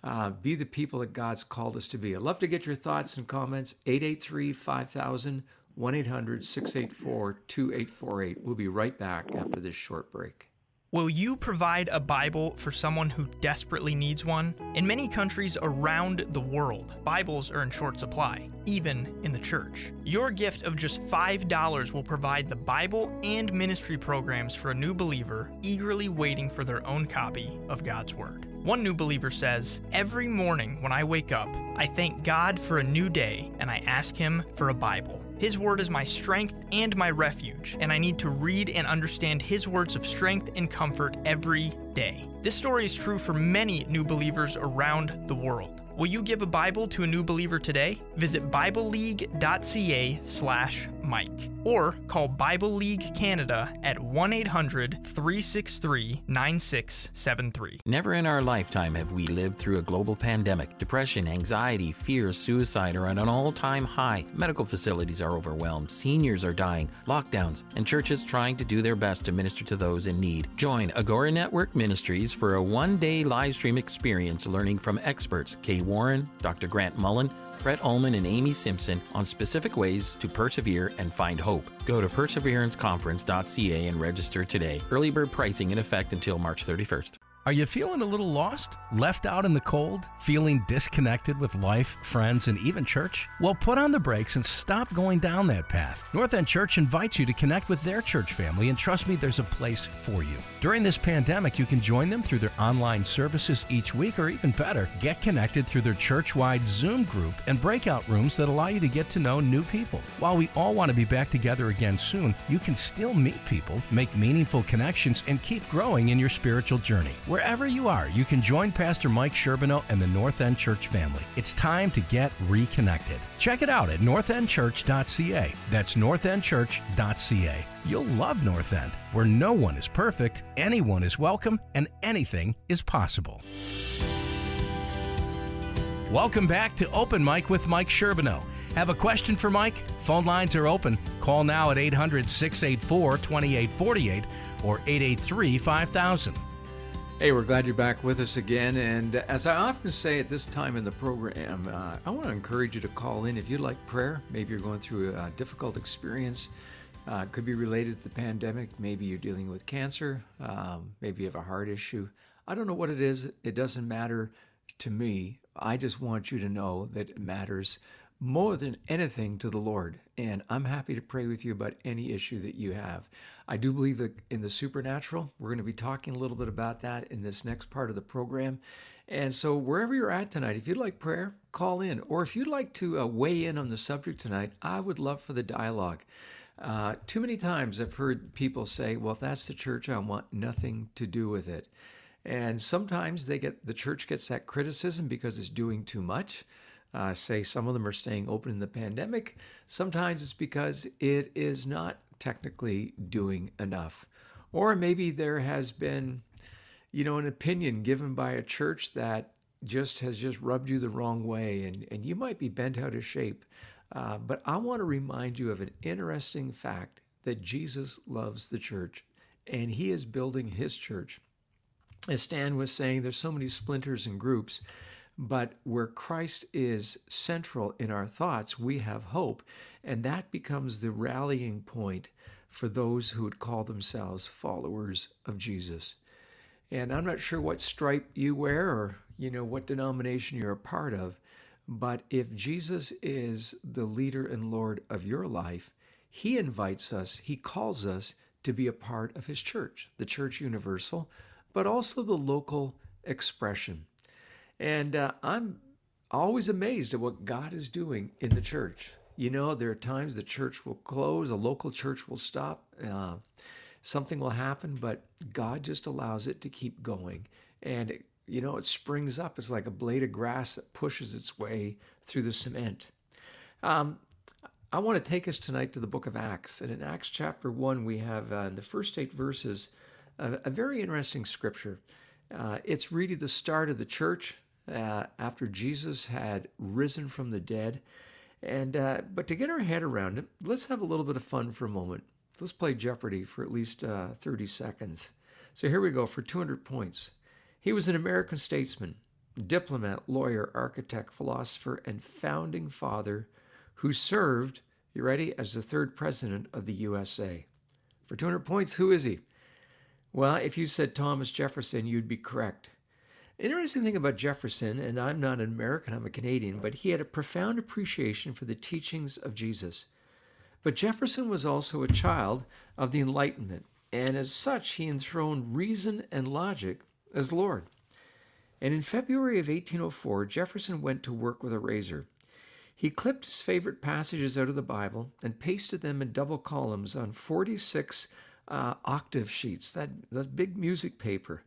[SPEAKER 2] uh, be the people that God's called us to be? I'd love to get your thoughts and comments. 883 5000, 1 800 684 2848. We'll be right back after this short break.
[SPEAKER 6] Will you provide a Bible for someone who desperately needs one? In many countries around the world, Bibles are in short supply, even in the church. Your gift of just $5 will provide the Bible and ministry programs for a new believer eagerly waiting for their own copy of God's Word. One new believer says, Every morning when I wake up, I thank God for a new day and I ask Him for a Bible. His word is my strength and my refuge, and I need to read and understand His words of strength and comfort every day. This story is true for many new believers around the world. Will you give a Bible to a new believer today? Visit BibleLeague.ca slash Mike or call Bible League Canada at 1 800 363 9673.
[SPEAKER 5] Never in our lifetime have we lived through a global pandemic. Depression, anxiety, fear, suicide are at an all time high. Medical facilities are overwhelmed. Seniors are dying. Lockdowns, and churches trying to do their best to minister to those in need. Join Agora Network Ministries for a one day live stream experience learning from experts Kay Warren, Dr. Grant Mullen, Brett Ullman, and Amy Simpson on specific ways to persevere and find hope. Go to perseveranceconference.ca and register today. Early bird pricing in effect until March 31st.
[SPEAKER 1] Are you feeling a little lost? Left out in the cold? Feeling disconnected with life, friends, and even church? Well, put on the brakes and stop going down that path. North End Church invites you to connect with their church family, and trust me, there's a place for you. During this pandemic, you can join them through their online services each week, or even better, get connected through their church wide Zoom group and breakout rooms that allow you to get to know new people. While we all want to be back together again soon, you can still meet people, make meaningful connections, and keep growing in your spiritual journey. Wherever you are, you can join Pastor Mike Sherbino and the North End Church family. It's time to get reconnected. Check it out at northendchurch.ca. That's northendchurch.ca. You'll love North End, where no one is perfect, anyone is welcome, and anything is possible. Welcome back to Open Mic with Mike Sherbino. Have a question for Mike? Phone lines are open. Call now at 800 684 2848 or 883 5000.
[SPEAKER 2] Hey, we're glad you're back with us again. And as I often say at this time in the program, uh, I want to encourage you to call in if you'd like prayer. Maybe you're going through a difficult experience. Uh, could be related to the pandemic. Maybe you're dealing with cancer. Um, maybe you have a heart issue. I don't know what it is. It doesn't matter to me. I just want you to know that it matters more than anything to the Lord. And I'm happy to pray with you about any issue that you have. I do believe that in the supernatural, we're going to be talking a little bit about that in this next part of the program. And so, wherever you're at tonight, if you'd like prayer, call in. Or if you'd like to uh, weigh in on the subject tonight, I would love for the dialogue. Uh, too many times I've heard people say, well, if that's the church, I want nothing to do with it. And sometimes they get the church gets that criticism because it's doing too much. Uh, say some of them are staying open in the pandemic. Sometimes it's because it is not technically doing enough. Or maybe there has been, you know, an opinion given by a church that just has just rubbed you the wrong way and, and you might be bent out of shape. Uh, but I want to remind you of an interesting fact that Jesus loves the church and he is building his church. As Stan was saying, there's so many splinters and groups, but where Christ is central in our thoughts, we have hope, and that becomes the rallying point for those who would call themselves followers of Jesus. And I'm not sure what stripe you wear or you know what denomination you're a part of, but if Jesus is the leader and Lord of your life, he invites us, he calls us to be a part of his church, the church universal, but also the local expression. And uh, I'm always amazed at what God is doing in the church. You know, there are times the church will close, a local church will stop, uh, something will happen, but God just allows it to keep going. And, it, you know, it springs up. It's like a blade of grass that pushes its way through the cement. Um, I want to take us tonight to the book of Acts. And in Acts chapter 1, we have uh, in the first eight verses a, a very interesting scripture. Uh, it's really the start of the church uh, after Jesus had risen from the dead. And uh, but to get our head around it, let's have a little bit of fun for a moment. Let's play Jeopardy for at least uh, 30 seconds. So here we go for 200 points. He was an American statesman, diplomat, lawyer, architect, philosopher, and founding father who served, you ready, as the third president of the USA. For 200 points, who is he? Well, if you said Thomas Jefferson, you'd be correct. Interesting thing about Jefferson, and I'm not an American, I'm a Canadian, but he had a profound appreciation for the teachings of Jesus. But Jefferson was also a child of the Enlightenment, and as such, he enthroned reason and logic as Lord. And in February of 1804, Jefferson went to work with a razor. He clipped his favorite passages out of the Bible and pasted them in double columns on 46 uh, octave sheets, that, that big music paper.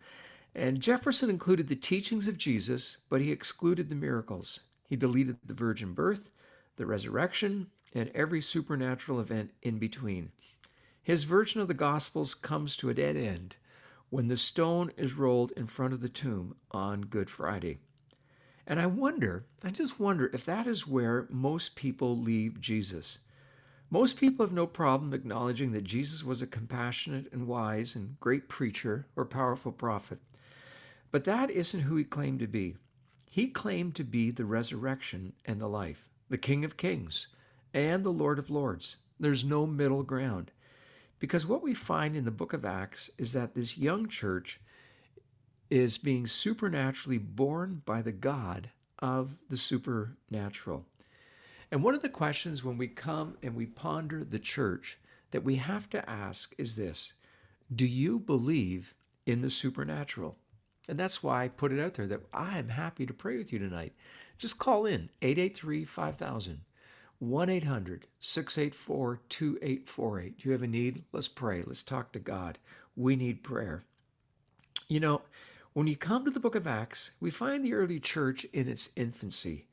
[SPEAKER 2] And Jefferson included the teachings of Jesus, but he excluded the miracles. He deleted the virgin birth, the resurrection, and every supernatural event in between. His version of the Gospels comes to a dead end when the stone is rolled in front of the tomb on Good Friday. And I wonder, I just wonder if that is where most people leave Jesus. Most people have no problem acknowledging that Jesus was a compassionate and wise and great preacher or powerful prophet. But that isn't who he claimed to be. He claimed to be the resurrection and the life, the King of Kings and the Lord of Lords. There's no middle ground. Because what we find in the book of Acts is that this young church is being supernaturally born by the God of the supernatural. And one of the questions when we come and we ponder the church that we have to ask is this Do you believe in the supernatural? And that's why I put it out there that I am happy to pray with you tonight. Just call in 883 5000, 1 800 684 2848. Do you have a need? Let's pray. Let's talk to God. We need prayer. You know, when you come to the book of Acts, we find the early church in its infancy.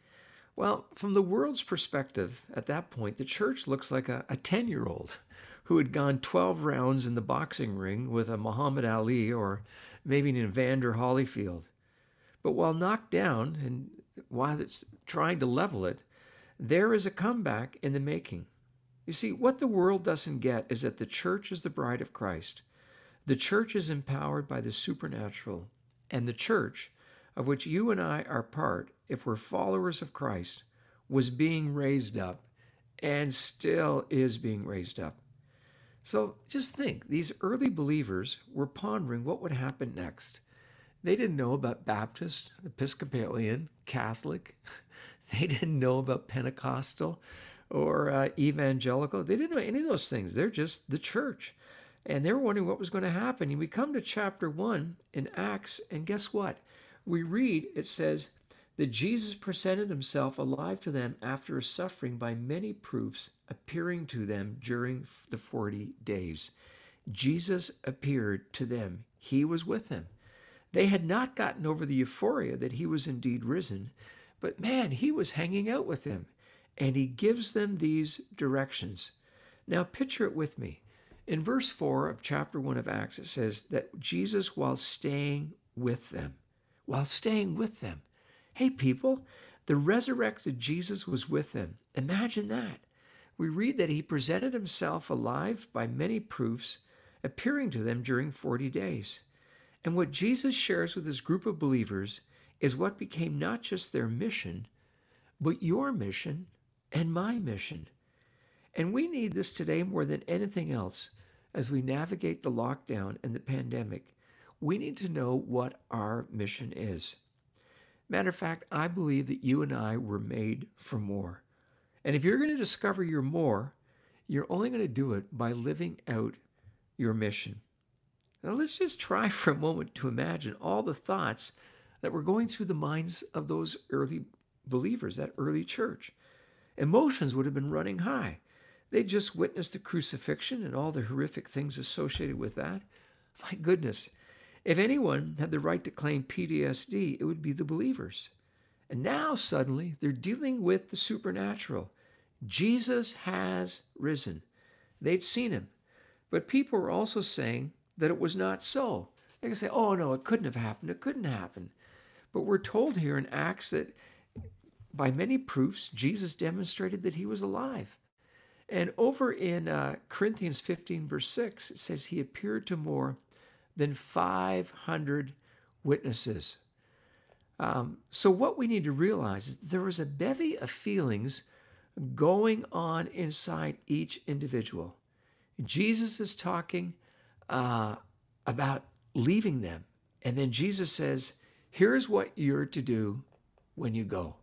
[SPEAKER 2] Well, from the world's perspective, at that point, the church looks like a 10 year old who had gone 12 rounds in the boxing ring with a Muhammad Ali or maybe an Evander Holyfield. But while knocked down and while it's trying to level it, there is a comeback in the making. You see, what the world doesn't get is that the church is the bride of Christ. The church is empowered by the supernatural and the church, of which you and I are part, if we're followers of Christ, was being raised up and still is being raised up. So just think these early believers were pondering what would happen next. They didn't know about Baptist, Episcopalian, Catholic. They didn't know about Pentecostal or uh, evangelical. They didn't know any of those things. They're just the church and they were wondering what was going to happen. And we come to chapter 1 in Acts, and guess what? We read, it says, that Jesus presented himself alive to them after His suffering by many proofs, appearing to them during the 40 days. Jesus appeared to them, he was with them. They had not gotten over the euphoria that he was indeed risen, but man, he was hanging out with them, and he gives them these directions. Now, picture it with me. In verse 4 of chapter 1 of Acts, it says that Jesus, while staying with them, while staying with them, hey, people, the resurrected Jesus was with them. Imagine that. We read that he presented himself alive by many proofs, appearing to them during 40 days. And what Jesus shares with his group of believers is what became not just their mission, but your mission and my mission. And we need this today more than anything else as we navigate the lockdown and the pandemic. We need to know what our mission is. Matter of fact, I believe that you and I were made for more. And if you're going to discover your more, you're only going to do it by living out your mission. Now, let's just try for a moment to imagine all the thoughts that were going through the minds of those early believers, that early church. Emotions would have been running high. They just witnessed the crucifixion and all the horrific things associated with that. My goodness, if anyone had the right to claim PTSD, it would be the believers. And now suddenly they're dealing with the supernatural. Jesus has risen. They'd seen him. But people were also saying that it was not so. They could say, oh no, it couldn't have happened. It couldn't happen. But we're told here in Acts that by many proofs, Jesus demonstrated that he was alive. And over in uh, Corinthians 15, verse 6, it says, He appeared to more than 500 witnesses. Um, so, what we need to realize is there was a bevy of feelings going on inside each individual. Jesus is talking uh, about leaving them. And then Jesus says, Here's what you're to do when you go.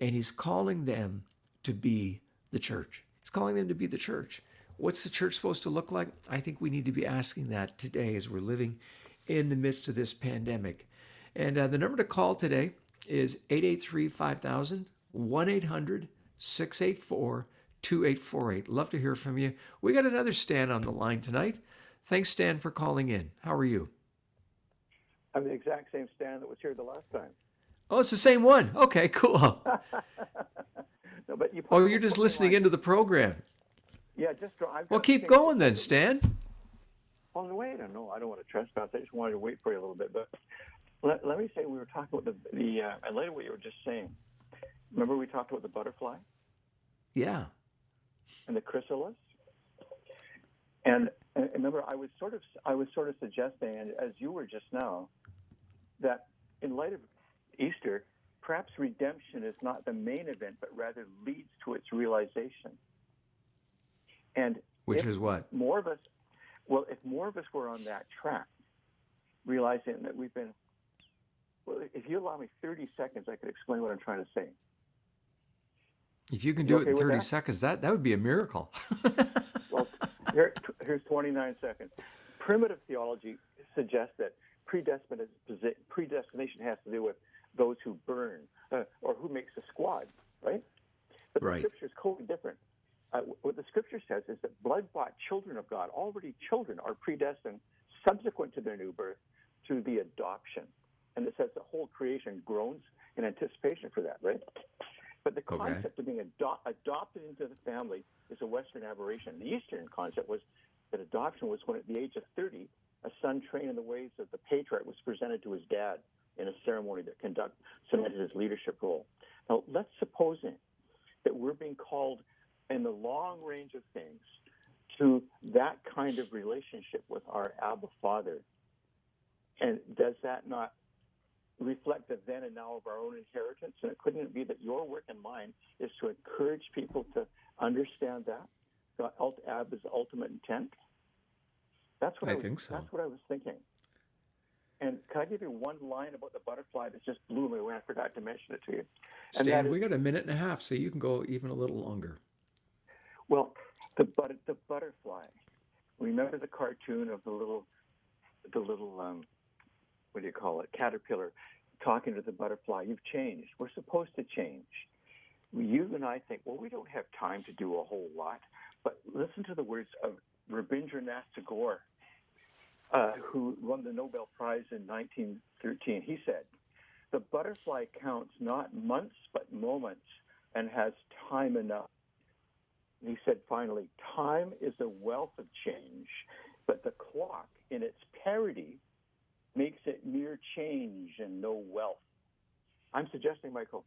[SPEAKER 2] And he's calling them to be the church. He's calling them to be the church. What's the church supposed to look like? I think we need to be asking that today as we're living in the midst of this pandemic. And uh, the number to call today is 883 5000, 1 800 684 2848. Love to hear from you. We got another Stan on the line tonight. Thanks, Stan, for calling in. How are you?
[SPEAKER 3] I'm the exact same Stan that was here the last time.
[SPEAKER 2] Oh, it's the same one. Okay, cool.
[SPEAKER 3] no, but you
[SPEAKER 2] oh, you're just listening into the program.
[SPEAKER 3] Yeah, just I've
[SPEAKER 2] well, keep going then, Stan.
[SPEAKER 3] Oh no, wait, no, I don't want to trespass. I just wanted to wait for you a little bit. But let, let me say, we were talking about the the. Uh, I later what you were just saying. Remember we talked about the butterfly?
[SPEAKER 2] Yeah.
[SPEAKER 3] And the chrysalis. And, and remember, I was sort of I was sort of suggesting, and as you were just now, that in light of Easter, perhaps redemption is not the main event, but rather leads to its realization. And
[SPEAKER 2] which is what
[SPEAKER 3] more of us. Well, if more of us were on that track, realizing that we've been. Well, if you allow me 30 seconds, I could explain what I'm trying to say.
[SPEAKER 2] If you can do you okay it in 30 that? seconds, that, that would be a miracle.
[SPEAKER 3] well, here, here's 29 seconds. Primitive theology suggests that predestination has to do with those who burn uh, or who makes a squad, right? But the
[SPEAKER 2] right.
[SPEAKER 3] scripture is totally different. Uh, what the scripture says is that blood bought children of God, already children, are predestined subsequent to their new birth to the adoption. And it says the whole creation groans in anticipation for that, right? But the concept okay. of being ado- adopted into the family is a Western aberration. The Eastern concept was that adoption was when, at the age of 30, a son trained in the ways of the patriarch was presented to his dad in a ceremony that conduct cemented his leadership role. Now, let's suppose that we're being called in the long range of things to that kind of relationship with our Abba Father. And does that not reflect the then and now of our own inheritance? And it couldn't it be that your work and mine is to encourage people to understand that, God, Abba's ultimate intent? That's what I, I was,
[SPEAKER 2] think so.
[SPEAKER 3] That's what I was thinking. And can I give you one line about the butterfly that just blew me away? I forgot to mention it to you.
[SPEAKER 2] Stan, we got a minute and a half, so you can go even a little longer.
[SPEAKER 3] Well, the but the butterfly. Remember the cartoon of the little, the little, um, what do you call it, caterpillar, talking to the butterfly. You've changed. We're supposed to change. You and I think, well, we don't have time to do a whole lot. But listen to the words of Rabindranath Tagore, uh, who won the Nobel Prize in 1913. He said, The butterfly counts not months but moments and has time enough. He said finally, Time is a wealth of change, but the clock in its parity makes it mere change and no wealth. I'm suggesting, Michael,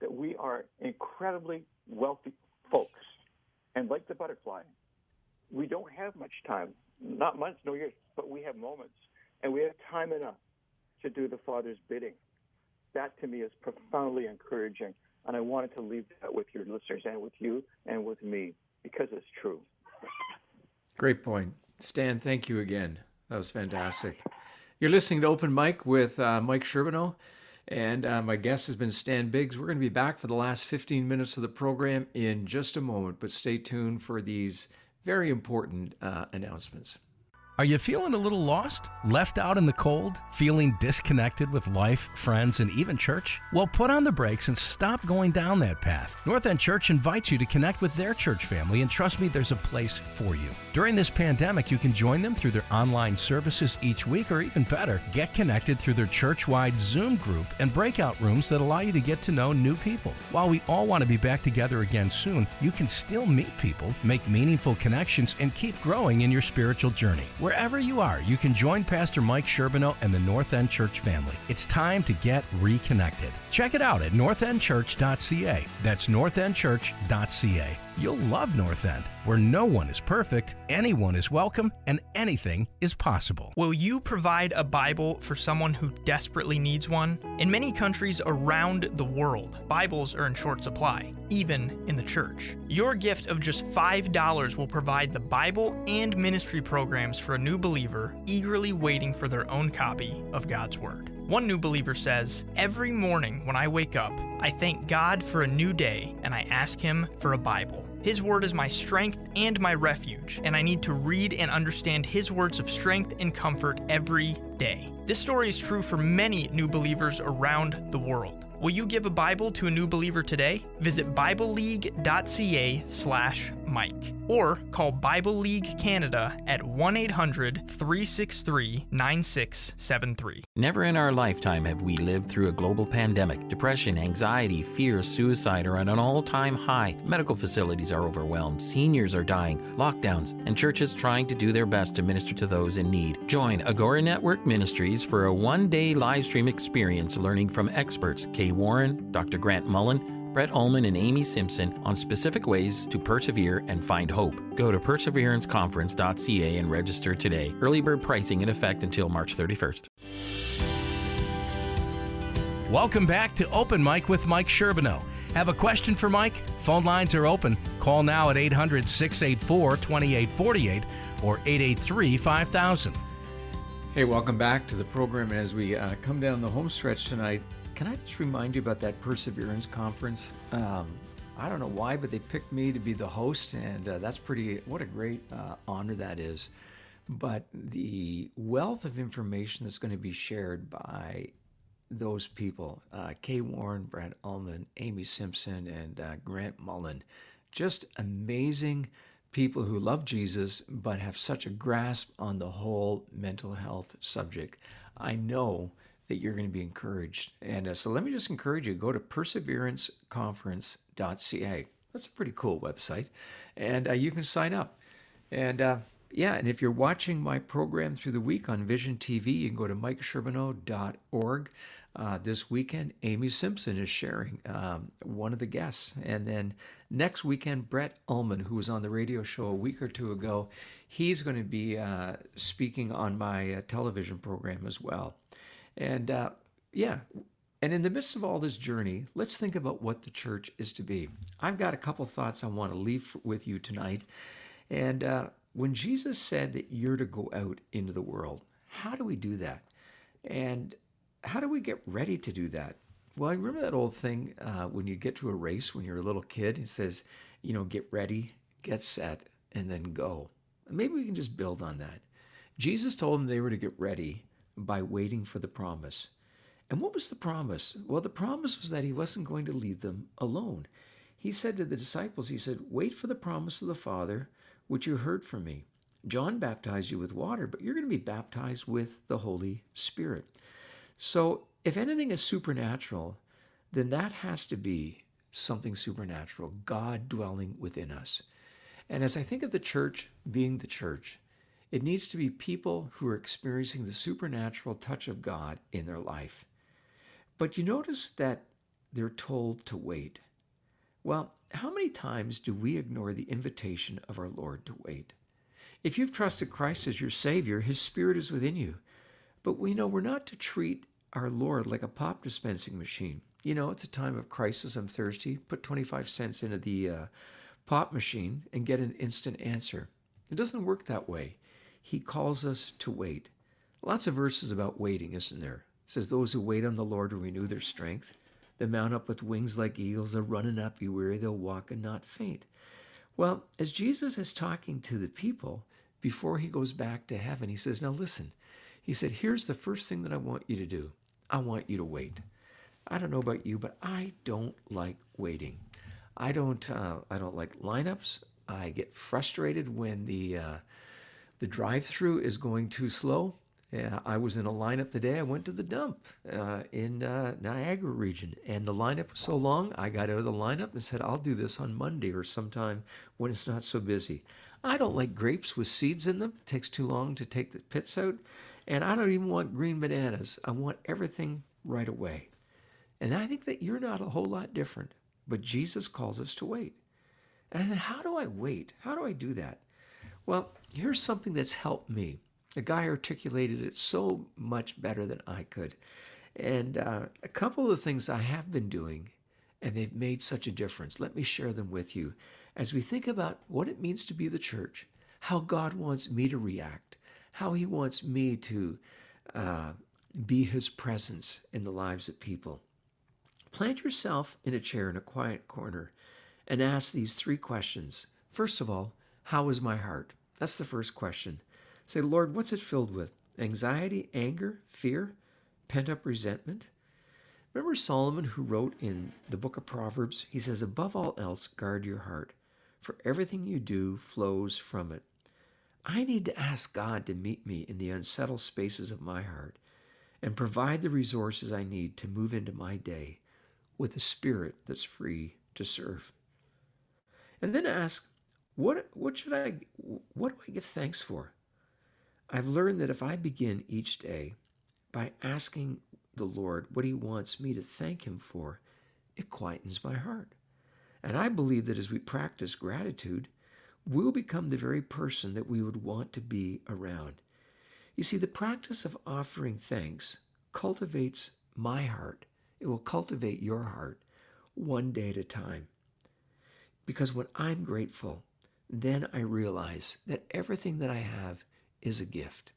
[SPEAKER 3] that we are incredibly wealthy folks. And like the butterfly, we don't have much time not months, no years, but we have moments, and we have time enough to do the Father's bidding. That to me is profoundly encouraging, and I wanted to leave that with your listeners and with you and with me because it's true.
[SPEAKER 2] Great point. Stan, thank you again. That was fantastic. You're listening to Open Mic with uh, Mike Sherbino, and uh, my guest has been Stan Biggs. We're going to be back for the last 15 minutes of the program in just a moment, but stay tuned for these very important uh, announcements.
[SPEAKER 1] Are you feeling a little lost? Left out in the cold? Feeling disconnected with life, friends, and even church? Well, put on the brakes and stop going down that path. North End Church invites you to connect with their church family, and trust me, there's a place for you. During this pandemic, you can join them through their online services each week, or even better, get connected through their church wide Zoom group and breakout rooms that allow you to get to know new people. While we all want to be back together again soon, you can still meet people, make meaningful connections, and keep growing in your spiritual journey. Wherever you are, you can join Pastor Mike Sherbino and the North End Church family. It's time to get reconnected. Check it out at northendchurch.ca. That's northendchurch.ca. You'll love North End, where no one is perfect, anyone is welcome, and anything is possible.
[SPEAKER 6] Will you provide a Bible for someone who desperately needs one? In many countries around the world, Bibles are in short supply, even in the church. Your gift of just $5 will provide the Bible and ministry programs for a new believer eagerly waiting for their own copy of God's Word. One new believer says, Every morning when I wake up, I thank God for a new day and I ask Him for a Bible. His word is my strength and my refuge, and I need to read and understand His words of strength and comfort every day. This story is true for many new believers around the world. Will you give a Bible to a new believer today? Visit BibleLeague.ca slash Mike or call Bible League Canada at 1 800 363 9673.
[SPEAKER 5] Never in our lifetime have we lived through a global pandemic. Depression, anxiety, fear, suicide are at an all time high. Medical facilities are overwhelmed. Seniors are dying. Lockdowns, and churches trying to do their best to minister to those in need. Join Agora Network Ministries for a one day live stream experience learning from experts Kay Warren, Dr. Grant Mullen, Brett Ullman and Amy Simpson on specific ways to persevere and find hope. Go to perseveranceconference.ca and register today. Early bird pricing in effect until March 31st.
[SPEAKER 1] Welcome back to Open Mic with Mike Sherbino. Have a question for Mike? Phone lines are open. Call now at 800 684 2848 or 883 5000.
[SPEAKER 2] Hey, welcome back to the program. And as we uh, come down the home stretch tonight, can I just remind you about that Perseverance Conference? Um, I don't know why, but they picked me to be the host, and uh, that's pretty, what a great uh, honor that is. But the wealth of information that's going to be shared by those people uh, Kay Warren, Brad Ullman, Amy Simpson, and uh, Grant Mullen just amazing people who love Jesus but have such a grasp on the whole mental health subject. I know that you're going to be encouraged. And uh, so let me just encourage you go to perseveranceconference.ca. That's a pretty cool website. And uh, you can sign up. And uh, yeah, and if you're watching my program through the week on Vision TV, you can go to mikesherbino.org. Uh, this weekend, Amy Simpson is sharing um, one of the guests. And then next weekend, Brett Ullman, who was on the radio show a week or two ago, he's going to be uh, speaking on my uh, television program as well. And uh, yeah, and in the midst of all this journey, let's think about what the church is to be. I've got a couple thoughts I want to leave with you tonight. And uh, when Jesus said that you're to go out into the world, how do we do that? And how do we get ready to do that? Well, I remember that old thing uh, when you get to a race when you're a little kid, it says, you know, get ready, get set, and then go. Maybe we can just build on that. Jesus told them they were to get ready by waiting for the promise. And what was the promise? Well, the promise was that he wasn't going to leave them alone. He said to the disciples, He said, Wait for the promise of the Father, which you heard from me. John baptized you with water, but you're going to be baptized with the Holy Spirit. So, if anything is supernatural, then that has to be something supernatural, God dwelling within us. And as I think of the church being the church, it needs to be people who are experiencing the supernatural touch of God in their life. But you notice that they're told to wait. Well, how many times do we ignore the invitation of our Lord to wait? If you've trusted Christ as your Savior, His Spirit is within you. But we know we're not to treat our Lord like a pop dispensing machine. You know, it's a time of crisis. I'm thirsty. Put 25 cents into the uh, pop machine and get an instant answer. It doesn't work that way. He calls us to wait. Lots of verses about waiting, isn't there? It says, Those who wait on the Lord will renew their strength. They mount up with wings like eagles. They'll run and not be weary. They'll walk and not faint. Well, as Jesus is talking to the people before he goes back to heaven, he says, Now listen. He said, Here's the first thing that I want you to do I want you to wait. I don't know about you, but I don't like waiting. I don't. Uh, I don't like lineups. I get frustrated when the uh, the drive-through is going too slow. Yeah, I was in a lineup today. I went to the dump uh, in uh, Niagara region, and the lineup was so long. I got out of the lineup and said, "I'll do this on Monday or sometime when it's not so busy." I don't like grapes with seeds in them. It takes too long to take the pits out, and I don't even want green bananas. I want everything right away. And I think that you're not a whole lot different, but Jesus calls us to wait. And how do I wait? How do I do that? Well, here's something that's helped me. A guy articulated it so much better than I could. And uh, a couple of the things I have been doing, and they've made such a difference. Let me share them with you as we think about what it means to be the church, how God wants me to react, how He wants me to uh, be His presence in the lives of people. Plant yourself in a chair in a quiet corner and ask these three questions. First of all, how is my heart? That's the first question. Say, Lord, what's it filled with? Anxiety, anger, fear, pent up resentment? Remember Solomon who wrote in the book of Proverbs? He says, Above all else, guard your heart, for everything you do flows from it. I need to ask God to meet me in the unsettled spaces of my heart and provide the resources I need to move into my day with a spirit that's free to serve. And then ask, what, what should I, what do I give thanks for? I've learned that if I begin each day by asking the Lord what He wants me to thank Him for, it quietens my heart. And I believe that as we practice gratitude, we'll become the very person that we would want to be around. You see, the practice of offering thanks cultivates my heart. It will cultivate your heart one day at a time. Because when I'm grateful, then I realize that everything that I have is a gift.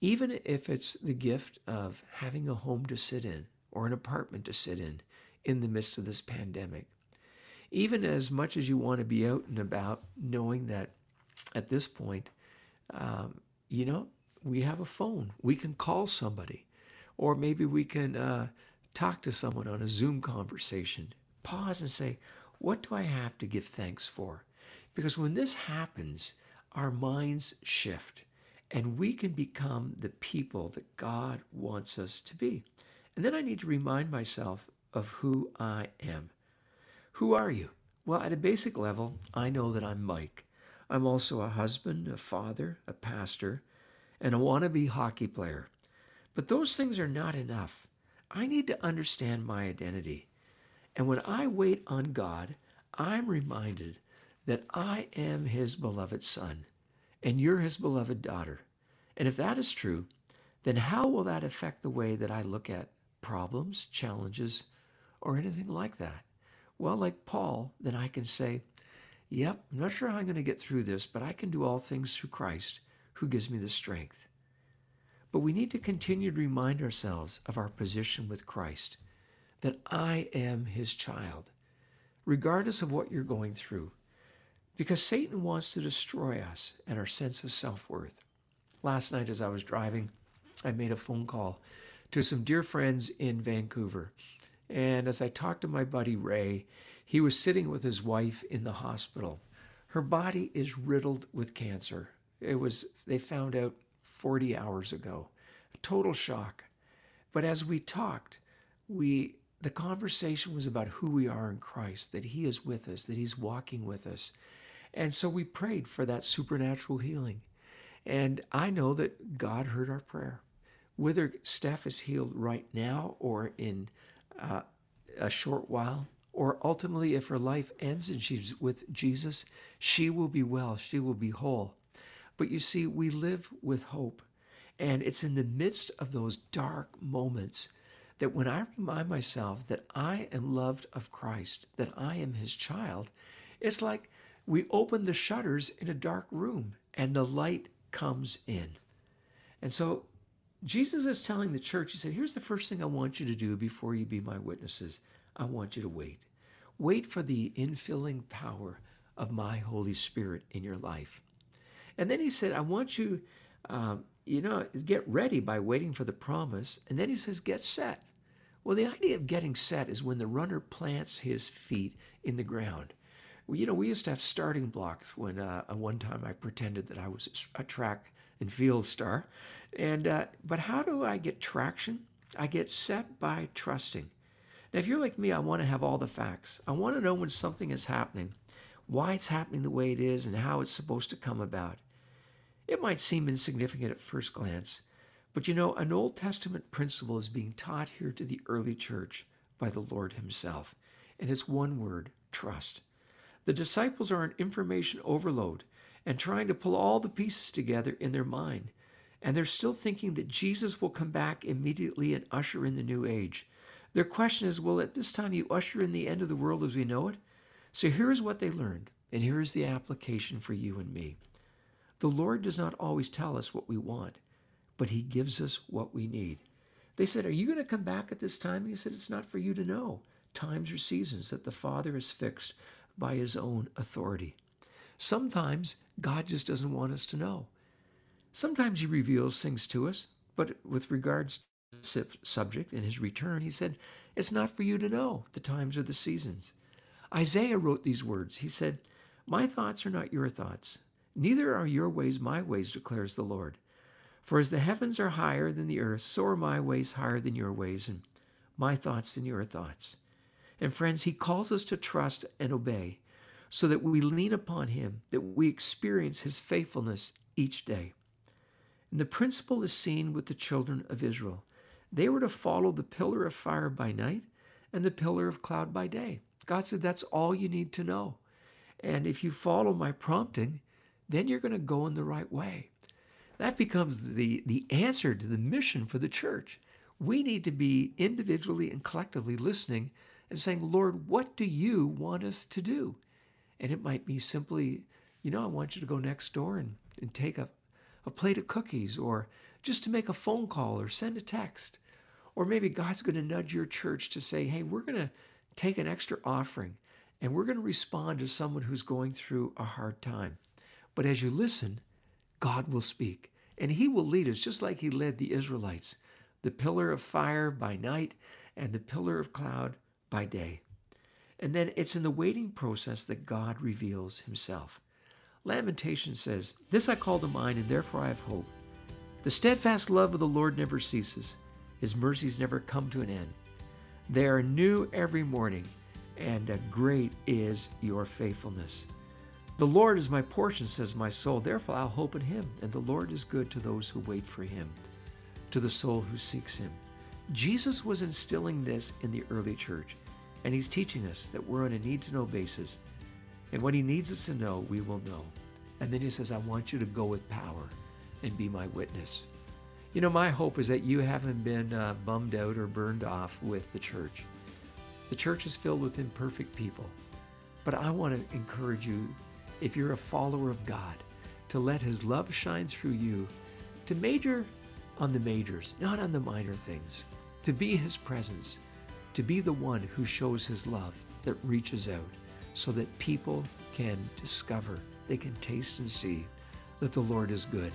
[SPEAKER 2] Even if it's the gift of having a home to sit in or an apartment to sit in in the midst of this pandemic. Even as much as you want to be out and about, knowing that at this point, um, you know, we have a phone. We can call somebody, or maybe we can uh, talk to someone on a Zoom conversation. Pause and say, What do I have to give thanks for? Because when this happens, our minds shift and we can become the people that God wants us to be. And then I need to remind myself of who I am. Who are you? Well, at a basic level, I know that I'm Mike. I'm also a husband, a father, a pastor, and a wannabe hockey player. But those things are not enough. I need to understand my identity. And when I wait on God, I'm reminded that I am His beloved Son and you're His beloved daughter. And if that is true, then how will that affect the way that I look at problems, challenges, or anything like that? Well, like Paul, then I can say, Yep, I'm not sure how I'm going to get through this, but I can do all things through Christ who gives me the strength. But we need to continue to remind ourselves of our position with Christ, that I am his child, regardless of what you're going through, because Satan wants to destroy us and our sense of self worth. Last night, as I was driving, I made a phone call to some dear friends in Vancouver. And as I talked to my buddy Ray, he was sitting with his wife in the hospital. Her body is riddled with cancer. It was, they found out 40 hours ago. A total shock. But as we talked, we the conversation was about who we are in Christ, that He is with us, that He's walking with us. And so we prayed for that supernatural healing. And I know that God heard our prayer. Whether Steph is healed right now or in uh, a short while, or ultimately if her life ends and she's with Jesus, she will be well, she will be whole. But you see, we live with hope. And it's in the midst of those dark moments that when I remind myself that I am loved of Christ, that I am his child, it's like we open the shutters in a dark room and the light comes in. And so Jesus is telling the church, He said, Here's the first thing I want you to do before you be my witnesses. I want you to wait. Wait for the infilling power of my Holy Spirit in your life. And then He said, I want you, um, you know, get ready by waiting for the promise. And then He says, Get set. Well, the idea of getting set is when the runner plants his feet in the ground. You know, we used to have starting blocks when uh, one time I pretended that I was a track and field star. And uh, but how do I get traction? I get set by trusting. Now, if you're like me, I want to have all the facts. I want to know when something is happening, why it's happening the way it is, and how it's supposed to come about. It might seem insignificant at first glance, but you know, an Old Testament principle is being taught here to the early church by the Lord Himself, and it's one word trust. The disciples are in information overload and trying to pull all the pieces together in their mind. And they're still thinking that Jesus will come back immediately and usher in the new age. Their question is Will at this time you usher in the end of the world as we know it? So here's what they learned, and here is the application for you and me. The Lord does not always tell us what we want, but He gives us what we need. They said, Are you going to come back at this time? And He said, It's not for you to know times or seasons that the Father has fixed by His own authority. Sometimes God just doesn't want us to know. Sometimes He reveals things to us, but with regards to the subject and His return, He said, It's not for you to know the times or the seasons. Isaiah wrote these words. He said, My thoughts are not your thoughts, neither are your ways my ways, declares the Lord. For as the heavens are higher than the earth, so are my ways higher than your ways, and my thoughts than your thoughts. And friends, He calls us to trust and obey so that we lean upon Him, that we experience His faithfulness each day. And the principle is seen with the children of Israel. They were to follow the pillar of fire by night and the pillar of cloud by day. God said, That's all you need to know. And if you follow my prompting, then you're going to go in the right way. That becomes the, the answer to the mission for the church. We need to be individually and collectively listening and saying, Lord, what do you want us to do? And it might be simply, you know, I want you to go next door and, and take a, a plate of cookies or just to make a phone call or send a text. Or maybe God's going to nudge your church to say, hey, we're going to take an extra offering and we're going to respond to someone who's going through a hard time. But as you listen, God will speak and he will lead us just like he led the Israelites the pillar of fire by night and the pillar of cloud by day. And then it's in the waiting process that God reveals himself. Lamentation says, This I call to mind, and therefore I have hope. The steadfast love of the Lord never ceases, his mercies never come to an end. They are new every morning, and great is your faithfulness. The Lord is my portion, says my soul, therefore I'll hope in him, and the Lord is good to those who wait for him, to the soul who seeks him. Jesus was instilling this in the early church. And he's teaching us that we're on a need to know basis. And what he needs us to know, we will know. And then he says, I want you to go with power and be my witness. You know, my hope is that you haven't been uh, bummed out or burned off with the church. The church is filled with imperfect people. But I want to encourage you, if you're a follower of God, to let his love shine through you, to major on the majors, not on the minor things, to be his presence to be the one who shows his love that reaches out so that people can discover, they can taste and see that the Lord is good.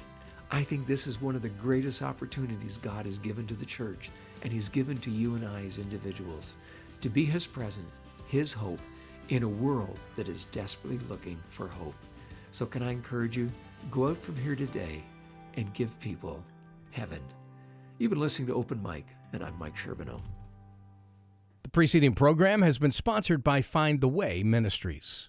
[SPEAKER 2] I think this is one of the greatest opportunities God has given to the church, and He's given to you and I as individuals to be His presence, His hope in a world that is desperately looking for hope. So, can I encourage you? Go out from here today and give people heaven. You've been listening to Open Mic, and I'm Mike Sherbino.
[SPEAKER 1] The preceding program has been sponsored by Find the Way Ministries.